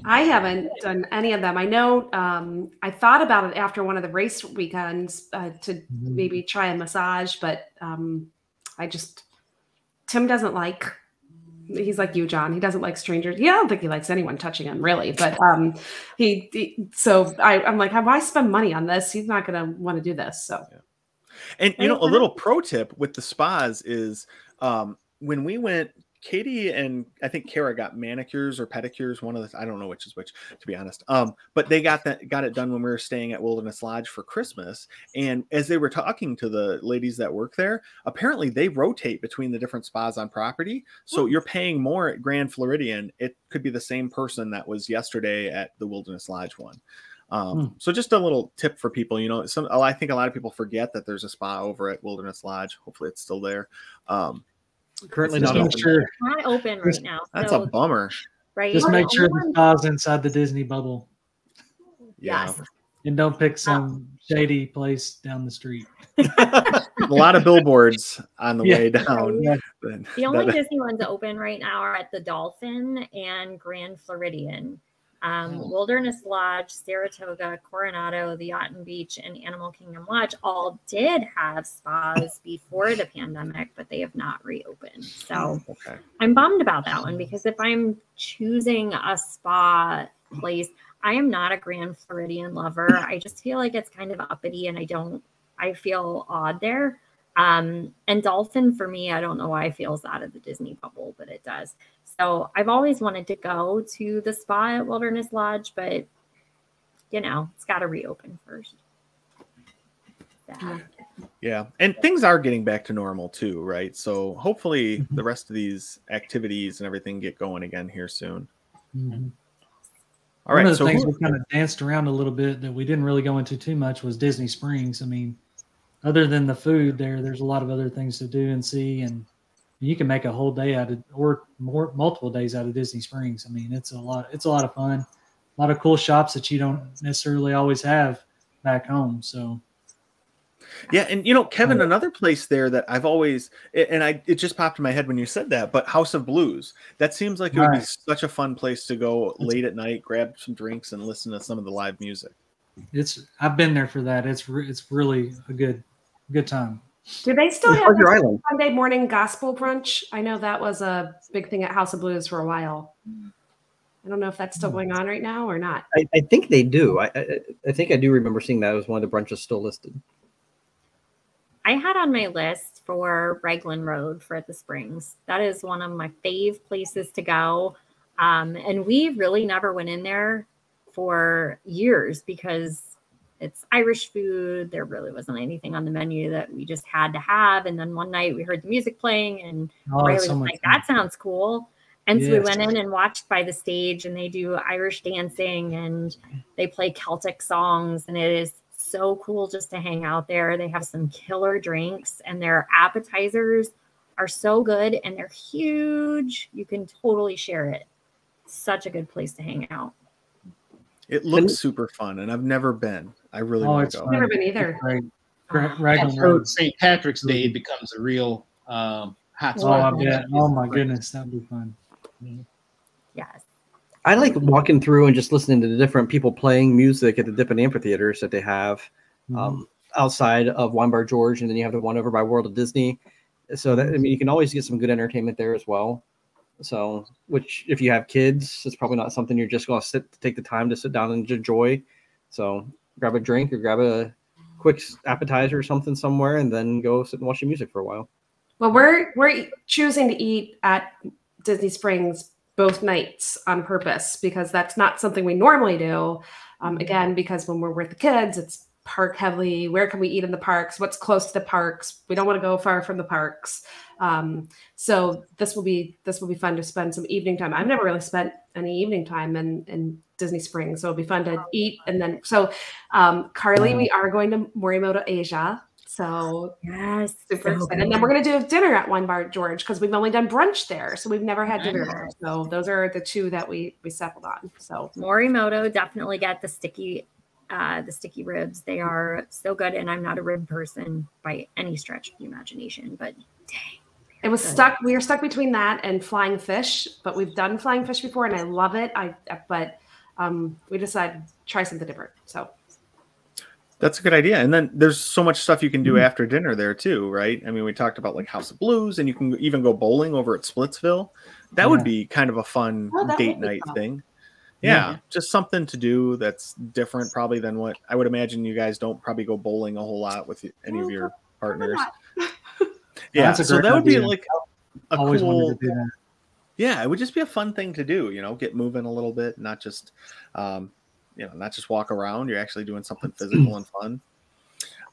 I haven't done any of them. I know um, I thought about it after one of the race weekends uh, to Mm-hmm. maybe try a massage, but um, I just Tim doesn't like. He's like you, Jon. He doesn't like strangers. Yeah, I don't think he likes anyone touching him, really. But um, he, he- so I, I'm like, why spend money on this? He's not going to want to do this. So And you know, a little pro tip with the spas is um, when we went, Katie and I think Kara got manicures or pedicures. One of the I don't know which is which, to be honest. Um, but they got that got it done when we were staying at Wilderness Lodge for Christmas. And as they were talking to the ladies that work there, apparently they rotate between the different spas on property. So you're paying more at Grand Floridian. It could be the same person that was yesterday at the Wilderness Lodge one. Um, So just a little tip for people, you know, some I think a lot of people forget that there's a spa over at Wilderness Lodge. Hopefully, it's still there. Um, Currently not open. sure. Not open right now. that's so, a bummer. right. Just make sure the spa's inside the Disney bubble, Yeah, Yes. and don't pick some shady place down the street. a lot of billboards on the Yeah. way down. Yeah. The only that- Disney ones open right now are at the Dolphin and Grand Floridian. Um, Oh. Wilderness Lodge, Saratoga, Coronado, the Yacht and Beach, and Animal Kingdom Lodge all did have spas before the pandemic, but they have not reopened. So okay. I'm bummed about that one because if I'm choosing a spa place, I am not a Grand Floridian lover. I just feel like it's kind of uppity and I don't, I feel odd there. Um, and Dolphin for me, I don't know why it feels out of the Disney bubble, but it does. So I've always wanted to go to the spa at Wilderness Lodge, but you know, it's got to reopen first. Sad. Yeah, and things are getting back to normal too, right? So hopefully, Mhm. the rest of these activities and everything get going again here soon. Mhm. All One right, of the so things who- we kind of danced around a little bit that we didn't really go into too much was Disney Springs. I mean, other than the food there, there's a lot of other things to do and see, and you can make a whole day out of, or more multiple days out of Disney Springs. I mean, it's a lot. It's a lot of fun. A lot of cool shops that you don't necessarily always have back home. So Yeah, and you know, Kevin, another place there that I've always and I it just popped in my head when you said that, but House of Blues. That seems like it would be such a fun place to go late at night, grab some drinks, and listen to some of the live music. it's I've been there for that. It's re- it's really a good good time. Do they still have Pleasure the Island. Sunday morning gospel brunch? I know that was a big thing at House of Blues for a while. I don't know if that's still Hmm. going on right now or not. I, I think they do. I, I I think I do remember seeing that as one of the brunches still listed. I had on my list for Raglan Road for the Springs. That is one of my fave places to go. Um, and we really never went in there for years because it's Irish food. There really wasn't anything on the menu that we just had to have. And then one night we heard the music playing and Oh, Riley was like, that sounds cool. And so we went in and watched by the stage, and they do Irish dancing and they play Celtic songs, and it is so cool just to hang out there. They have some killer drinks, and their appetizers are so good and they're huge. You can totally share it. Such a good place to hang out. It looks super fun, and I've never been. I really Oh, want it's to go. fun. Never been either. Right, right, Raglan for St. Patrick's Day, it becomes a real um, hot Oh, spot. I bet. Oh my goodness, that'd be fun. Yes. I like walking through and just listening to the different people playing music at the different amphitheaters that they have Mhm. um, outside of Wine Bar George, and then you have the one over by World of Disney. So that I mean, you can always get some good entertainment there as well. So, which if you have kids, it's probably not something you're just going to sit take the time to sit down and enjoy. So, grab a drink or grab a quick appetizer or something somewhere, and then go sit and watch the music for a while. Well, we're we're choosing to eat at Disney Springs both nights on purpose because that's not something we normally do. Um, again, because when we're with the kids, it's park heavily. Where can we eat in the parks? What's close to the parks? We don't want to go far from the parks. Um, so this will be this will be fun to spend some evening time. I've never really spent any evening time in in Disney Springs, so it'll be fun to eat and then. So, um, Carly, we are going to Morimoto Asia. So Yes. super so excited. And then we're gonna do dinner at Wine Bar George because we've only done brunch there, so we've never had dinner there. So those are the two that we we settled on. So Morimoto definitely get the sticky uh the sticky ribs. They are so good and I'm not a rib person by any stretch of the imagination, but dang. It was stuck. We were stuck between that and flying fish, but we've done flying fish before, and I love it. I but um, we decided to try something different. So That's a good idea. And then there's so much stuff you can do Mhm. after dinner there too, right? I mean, we talked about like House of Blues, and you can even go bowling over at Splitsville. That would be kind of a fun Oh, date night fun. thing. Yeah, Yeah. just something to do that's different, probably than what I would imagine. You guys don't probably go bowling a whole lot with any of your partners. Yeah, That's a so that would be like a Always cool. wanted to do that. Yeah, it would just be a fun thing to do. You know, get moving a little bit, not just, um, you know, not just walk around. You're actually doing something physical and fun.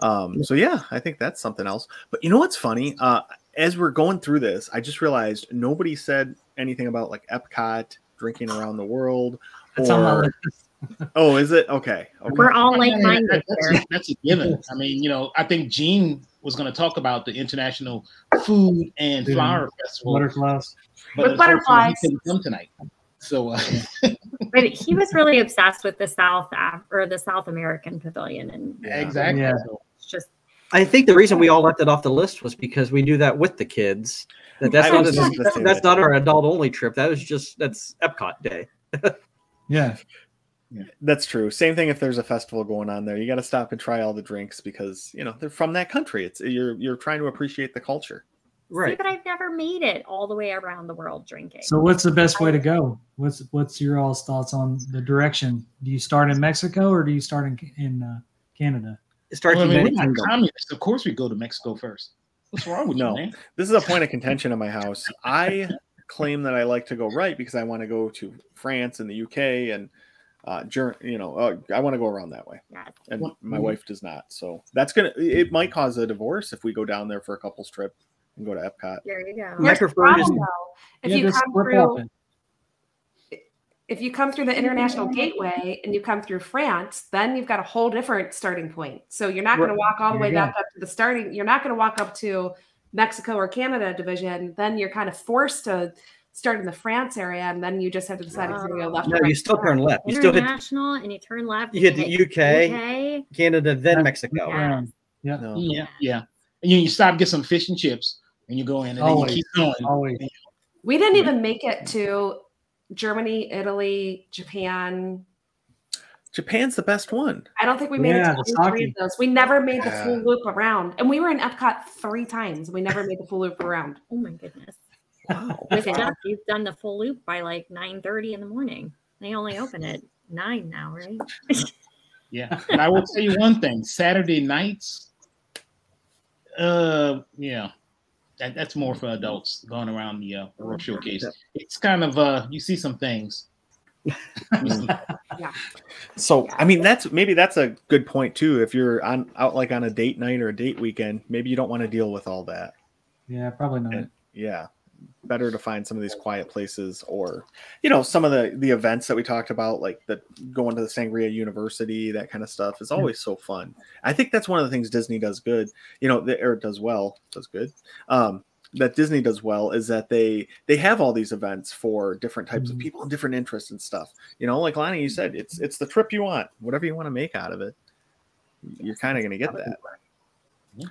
Um, so yeah, I think that's something else. But you know what's funny? Uh, as we're going through this, I just realized nobody said anything about like Epcot, drinking around the world. That's on my or- Oh, is it okay? Okay. We're all like minded that's, that's a given. I mean, you know, I think Gene was going to talk about the International Food and Yeah. Flower Festival, Butterflies. but With unfortunately, butterflies. he couldn't come tonight. So, uh, But he was really obsessed with the South Af- or the South American pavilion and Yeah. exactly. Yeah. It's just I think the reason we all left it off the list was because we do that with the kids. That that's not was a, just gonna say that's not our adult only trip. That was just that's Epcot Day. Yeah. That's true. Same thing if there's a festival going on there. You got to stop and try all the drinks because you know they're from that country. It's you're you're trying to appreciate the culture. See, but I've never made it all the way around the world drinking. So what's the best way to go? What's what's your all's thoughts on the direction? Do you start in Mexico or do you start in in uh, Canada? It starts well, I mean, we're not communists. Of course, we go to Mexico first. What's wrong with No. you, man? This is a point of contention in my house. I claim that I like to go right because I want to go to France and the UK and uh, Ger- you know, uh, I want to go around that way, and Well, my mhm. wife does not. So that's gonna. It might cause a divorce if we go down there for a couple's trip and go to Epcot. There you go. My Here's the is- problem, though. If Yeah, you come through, flop it. if you come through the international gateway and you come through France, then you've got a whole different starting point. So you're not going to walk all the way you go. back up to the starting. You're not going to walk up to Mexico or Canada division. Then you're kind of forced to start in the France area, and then you just have to decide if you're going to go left. No, or right. you still turn left. You still hit International, and you turn left. you hit the UK, UK. Canada, then Yeah. Mexico. Yeah. Yeah. No. Yeah, yeah. And you, you stop, get some fish and chips, and you go in, and then you keep going. Always. We didn't even make it to Germany, Italy, Japan. Japan's the best one. I don't think we made Yeah, it to three of those. We never made the Yeah. full loop around, and we were in Epcot three times. We never made the full loop around. Oh my goodness. Wow. With Yeah. Jeff, you've done the full loop by like 9:30 in the morning. They only open at nine now, right? Yeah, and I will tell you one thing: Saturday nights, uh, yeah, that, that's more for adults going around the uh, World Showcase. It's kind of uh, you see some things. Yeah. So I mean that's maybe that's a good point too. If you're on out like on a date night or a date weekend, maybe you don't want to deal with all that. Yeah, probably not. And- Yeah. Better to find some of these quiet places or you know, some of the the events that we talked about, like the going to the Sangria University, that kind of stuff is always so fun. I think that's one of the things Disney does good, you know, the- or does well, does good. Um that Disney does well is that they they have all these events for different types of Mhm. people and different interests and stuff. You know, like Lonnie, you said, it's it's the trip you want, whatever you want to make out of it. You're kind of going to get that.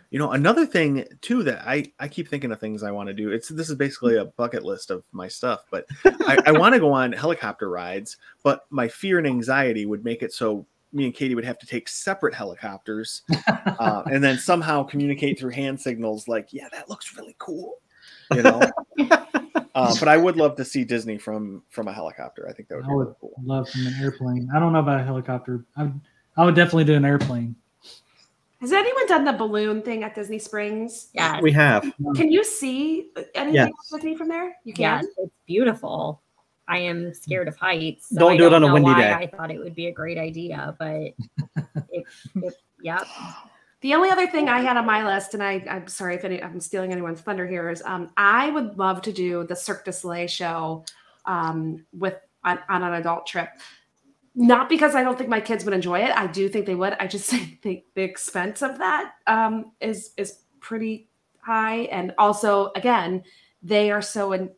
You know, another thing too that I I keep thinking of things I want to do. It's this is basically a bucket list of my stuff, but I, I want to go on helicopter rides, but my fear and anxiety would make it so me and Katie would have to take separate helicopters uh, and then somehow communicate through hand signals like, yeah, that looks really cool. You know, uh, but I would love to see Disney from from a helicopter. I think that would be would really cool. love from an airplane. I don't know about a helicopter. I would, I would definitely do an airplane. Has anyone done the balloon thing at Disney Springs? Yeah, We have. Can you see anything Yes. with me from there? You Yes, can. it's beautiful. I am scared of heights. so Don't I do it on a windy why day. I thought it would be a great idea, but it, it, yep. The only other thing I had on my list, and I, I'm sorry if any, I'm stealing anyone's thunder here, is um, I would love to do the Cirque du Soleil show um, with on, on an adult trip. Not because I don't think my kids would enjoy it. I do think they would. I just think the, the expense of that um, is is pretty high, and also again, they are so in,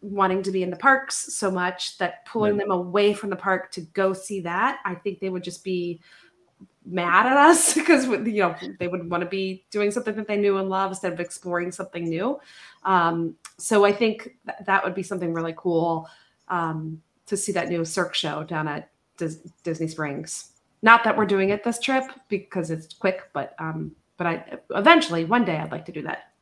wanting to be in the parks so much that pulling them away from the park to go see that, I think they would just be mad at us because you know they would want to be doing something that they knew and love instead of exploring something new. Um, so I think th- that would be something really cool um, to see that new Cirque show down at Disney Springs. Not that we're doing it this trip because it's quick, but um, but I eventually one day I'd like to do that.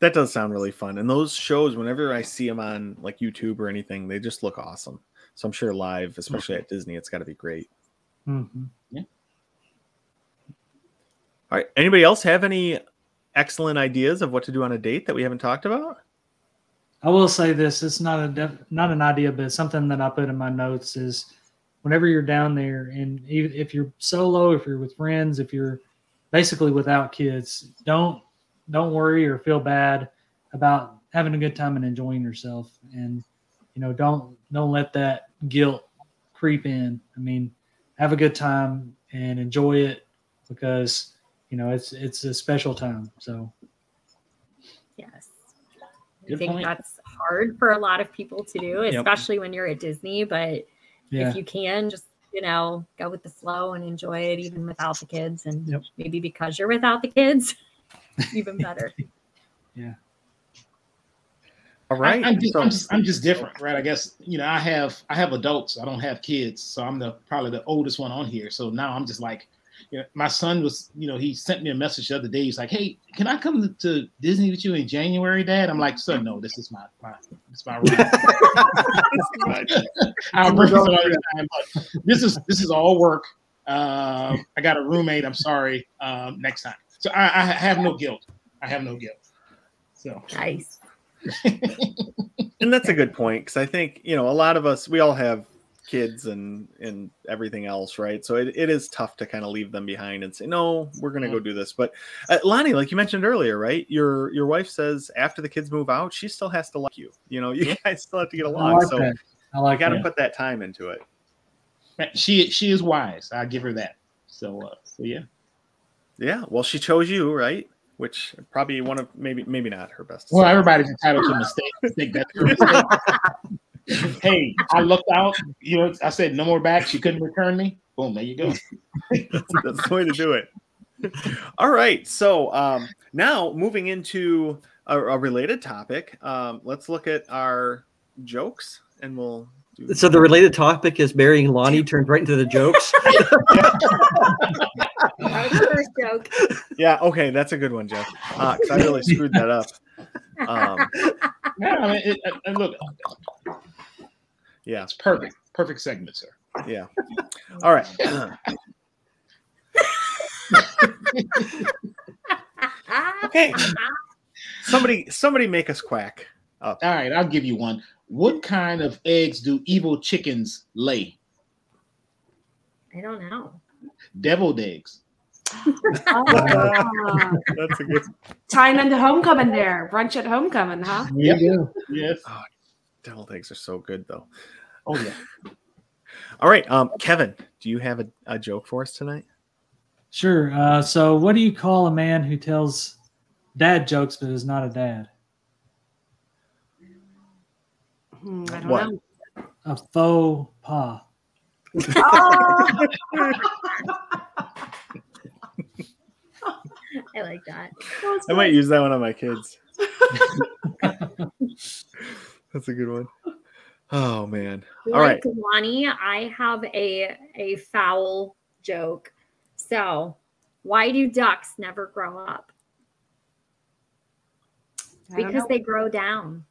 That does sound really fun. And those shows, whenever I see them on like YouTube or anything, they just look awesome. So I'm sure live, especially at Disney, it's got to be great. Mm-hmm. Yeah. All right. Anybody else have any excellent ideas of what to do on a date that we haven't talked about? I will say this: it's not a def- not an idea, but something that I put in my notes is whenever you're down there, and if you're solo, if you're with friends, if you're basically without kids, don't don't worry or feel bad about having a good time and enjoying yourself, and you know don't don't let that guilt creep in. I mean, have a good time and enjoy it because you know it's it's a special time. So Yes. I think point. that's hard for a lot of people to do, Yep. especially when you're at Disney. But yeah, if you can, just you know, go with the flow and enjoy it even without the kids. And Yep. maybe because you're without the kids, even better. Yeah. All right. I, am just, so- I'm, just, I'm just different, right? I guess you know I have I have adults. I don't have kids, so I'm the probably the oldest one on here. So now I'm just like, you know, my son was, you know, he sent me a message the other day. He's like, "Hey, can I come to, to Disney with you in January, Dad?" I'm like, "Son, no, this is my my it's my ride." I'll bring it some time, this is this is all work. Um, I got a roommate. I'm sorry. Um, next time. So I, I have no guilt. I have no guilt. So nice. and that's a good point because I think you know a lot of us we all have kids and and everything else, right? So it, it is tough to kind of leave them behind and say no, we're gonna go do this. But uh, Lonnie, like you mentioned earlier, right? Your your wife says after the kids move out, she still has to like you. You know, you Yeah. guys still have to get along. like so that. I like got to put that time into it. she she is wise. I give her that. So uh, so yeah. Yeah. Well, she chose you, right? Which probably one of maybe maybe not her best. Well, everybody's entitled to a mistake. I think that's her mistake. hey, I looked out. You know, I said no more back. She couldn't return me. Boom, there you go. That's the way to do it. All right. So um, now moving into a, a related topic, um, let's look at our jokes and we'll do. So the related topic is marrying Lonnie turned right into the jokes. That was the first joke. Yeah. Okay. That's a good one, Jeff. Because I really screwed that up. Um, Yeah, I mean, it, and look, yeah. it's perfect. Perfect segment, sir. Yeah. All right. Okay. somebody somebody make us quack. All right, I'll give you one. What kind of eggs do evil chickens lay? I don't know. Deviled eggs. Ah, That's a good. tying into homecoming there, brunch at homecoming, huh? Yeah. you go. Yes. Deviled eggs are so good though. Oh yeah. All right, um, Kevin, do you have a, a joke for us tonight? Sure. Uh, so, what do you call a man who tells dad jokes but is not a dad? Hmm, I don't What? know. A faux pas. Oh, I like that. I might use that one on my kids. That's a good one. Oh man. All right. Like Lonnie, I have a a foul joke. So, why do ducks never grow up? Because know. they grow down.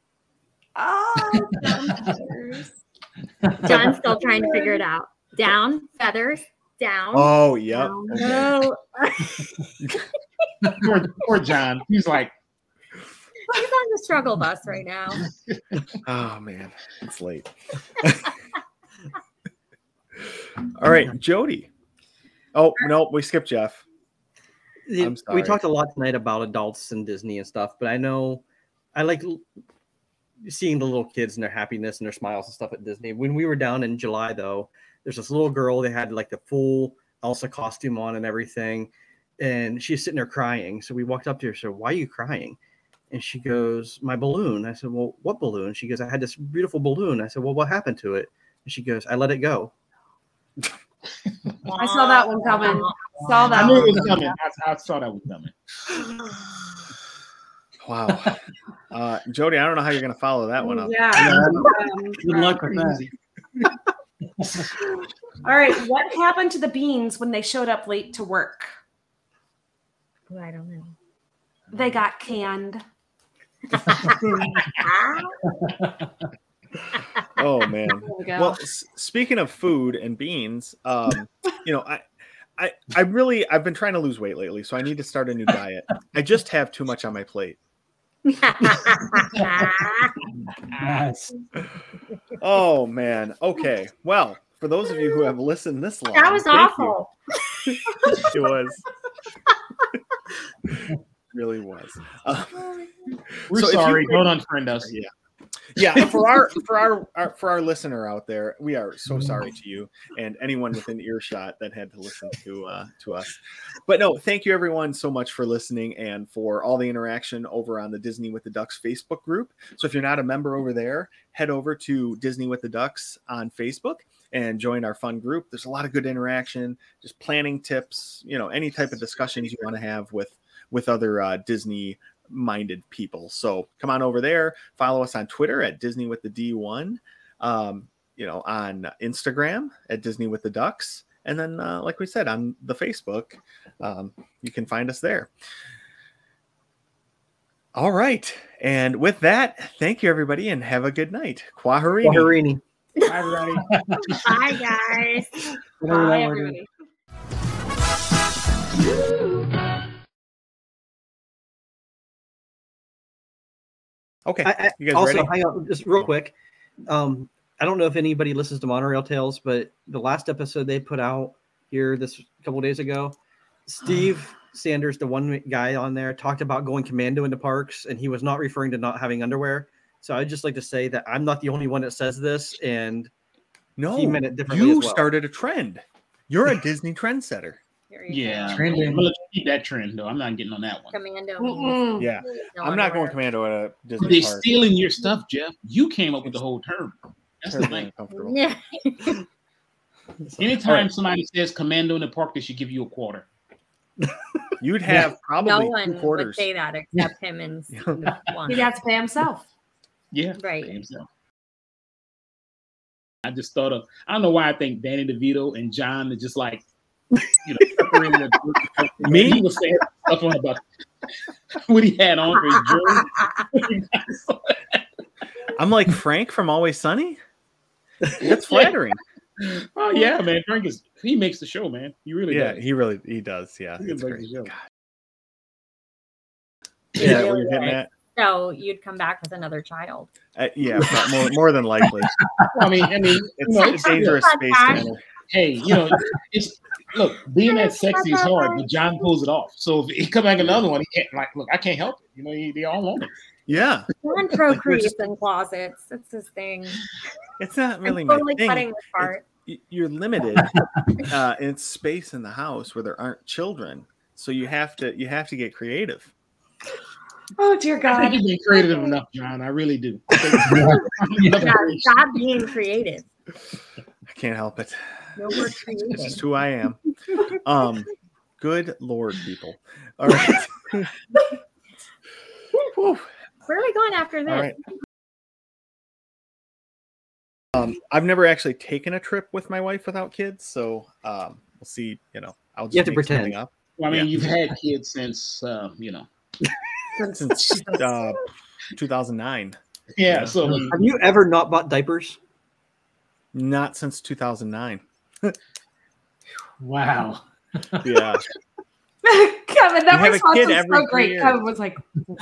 Oh, Jon's still trying to figure it out. Down, feathers, down. Oh yep. down. Okay. No. poor, poor Jon. He's like, He's on the struggle bus right now. Oh man, it's late. All right, Jodie. Oh no, we skipped Jeff. I'm We talked a lot tonight about adults and Disney and stuff, but I know I like seeing the little kids and their happiness and their smiles and stuff at Disney. When we were down in July, though, there's this little girl. They had like the full Elsa costume on and everything, and she's sitting there crying. So we walked up to her. So why are you crying? And she goes, "My balloon." I said, "Well, what balloon?" She goes, "I had this beautiful balloon." I said, "Well, what happened to it?" And she goes, "I let it go." I saw that one coming. Saw that I knew one. it was coming. I, I saw that was coming. Wow. Uh, Jodie, I don't know how you're going to follow that one up. Yeah. Um, Good luck with that. All right. What happened to the beans when they showed up late to work? I don't know. They got canned. Oh man. There we. Well, s- speaking of food and beans, um, you know, I, I, I really, I've been trying to lose weight lately, so I need to start a new diet. I just have too much on my plate. Nice. Oh man. Okay. Well, for those of you who have listened this long, that was awful. It was. really was. Uh, We're So if you sorry. could- Don't unfriend us. Yeah. yeah for our for our, our for our listener out there we are so sorry to you and anyone within earshot that had to listen to uh to us but no thank you everyone so much for listening and for all the interaction over on the disney with the ducks facebook group so if you're not a member over there head over to disney with the ducks on facebook and join our fun group there's a lot of good interaction just planning tips you know any type of discussions you want to have with with other uh, disney minded people. So come on over there, follow us on Twitter at Disney with the D1, um, you know, on Instagram at Disney with the Ducks. And then, uh, like we said, on the Facebook, um, you can find us there. All right. And with that, thank you, everybody, and have a good night. Kwaherini. Waharini. Bye, everybody. Bye, guys. Whatever Bye, that word everybody. Okay. I, I, You guys also, ready? hang on, just real quick. Um, I don't know if anybody listens to Monorail Tales, but the last episode they put out here this couple days ago, Steve Sanders, the one guy on there, talked about going commando into parks, and he was not referring to not having underwear. So I'd just like to say that I'm not the only one that says this, and no, he meant it differently you as well. started a trend. You're a Disney trendsetter. Here you go. Yeah. Trending. I'm gonna keep that trend though. I'm not getting on that one. Commando. Mm-mm. Yeah. no I'm not going underwear. commando at a Disney They park. stealing your stuff, Jeff. You came up with the whole term. That's the thing. Yeah. Anytime All right. somebody says commando in the park, they should give you a quarter. You'd have probably No two one would quarters. say that except him and one. He'd have to pay himself. Yeah. Right. himself. I just thought of I don't know why I think Danny DeVito and Jon are just like you know Me? He was saying stuff on about what he had on for his jewelry. I'm like Frank from Always Sunny. That's flattering. oh yeah, man. Frank is he makes the show, man. He really yeah, does. he really he does. Yeah, He it's great. the show. God. Is that you're Really getting? So you'd come back with another child. Uh, yeah, more, more than likely. I mean, I mean, It's you know, a dangerous space. Fact. to enter. hey, you know, it's look, being that sexy is hard, but Jon pulls it off. So if he come back another one, he can't like look, I can't help it. You know, he, they all want it. Yeah, Jon procreates in closets. That's his thing. it's not really I'm my totally thing. cutting this part. Y- You're limited uh, in space in the house where there aren't children, so you have to you have to get creative. Oh dear I think God. you've been creative enough, Jon. I really do. Yeah, stop being creative. I can't help it. No more It's creating. just who I am. Um, good lord, people. All right. Where are we going after this? All right. Um, I've never actually taken a trip with my wife without kids, so um, we'll see. You know, I'll just You have to pretend. up Well, I mean, Yeah. you've had kids since uh, you know. since uh, 2009. Yeah, Yeah. so Have you ever not bought diapers? Not since 2009. Wow. Yeah, Kevin, that You response was every so three great. years. Kevin was like, "Wow."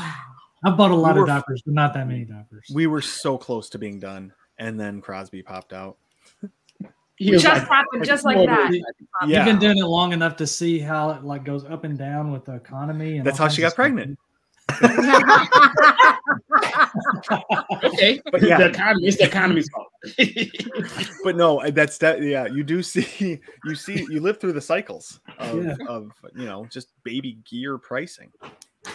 I bought a lot We of were- diapers, but not that many diapers. we were so close to being done, and then Crosby popped out. he just like- happened just like "Oh, that. baby." Yeah. You've been doing it long enough to see how it like goes up and down with the economy. And That's how she got stuff. pregnant. Okay, But yeah. the economy, it's the economy's fault. But no, that's that. Yeah, you do see, you see, you live through the cycles of, Yeah. of you know just baby gear pricing.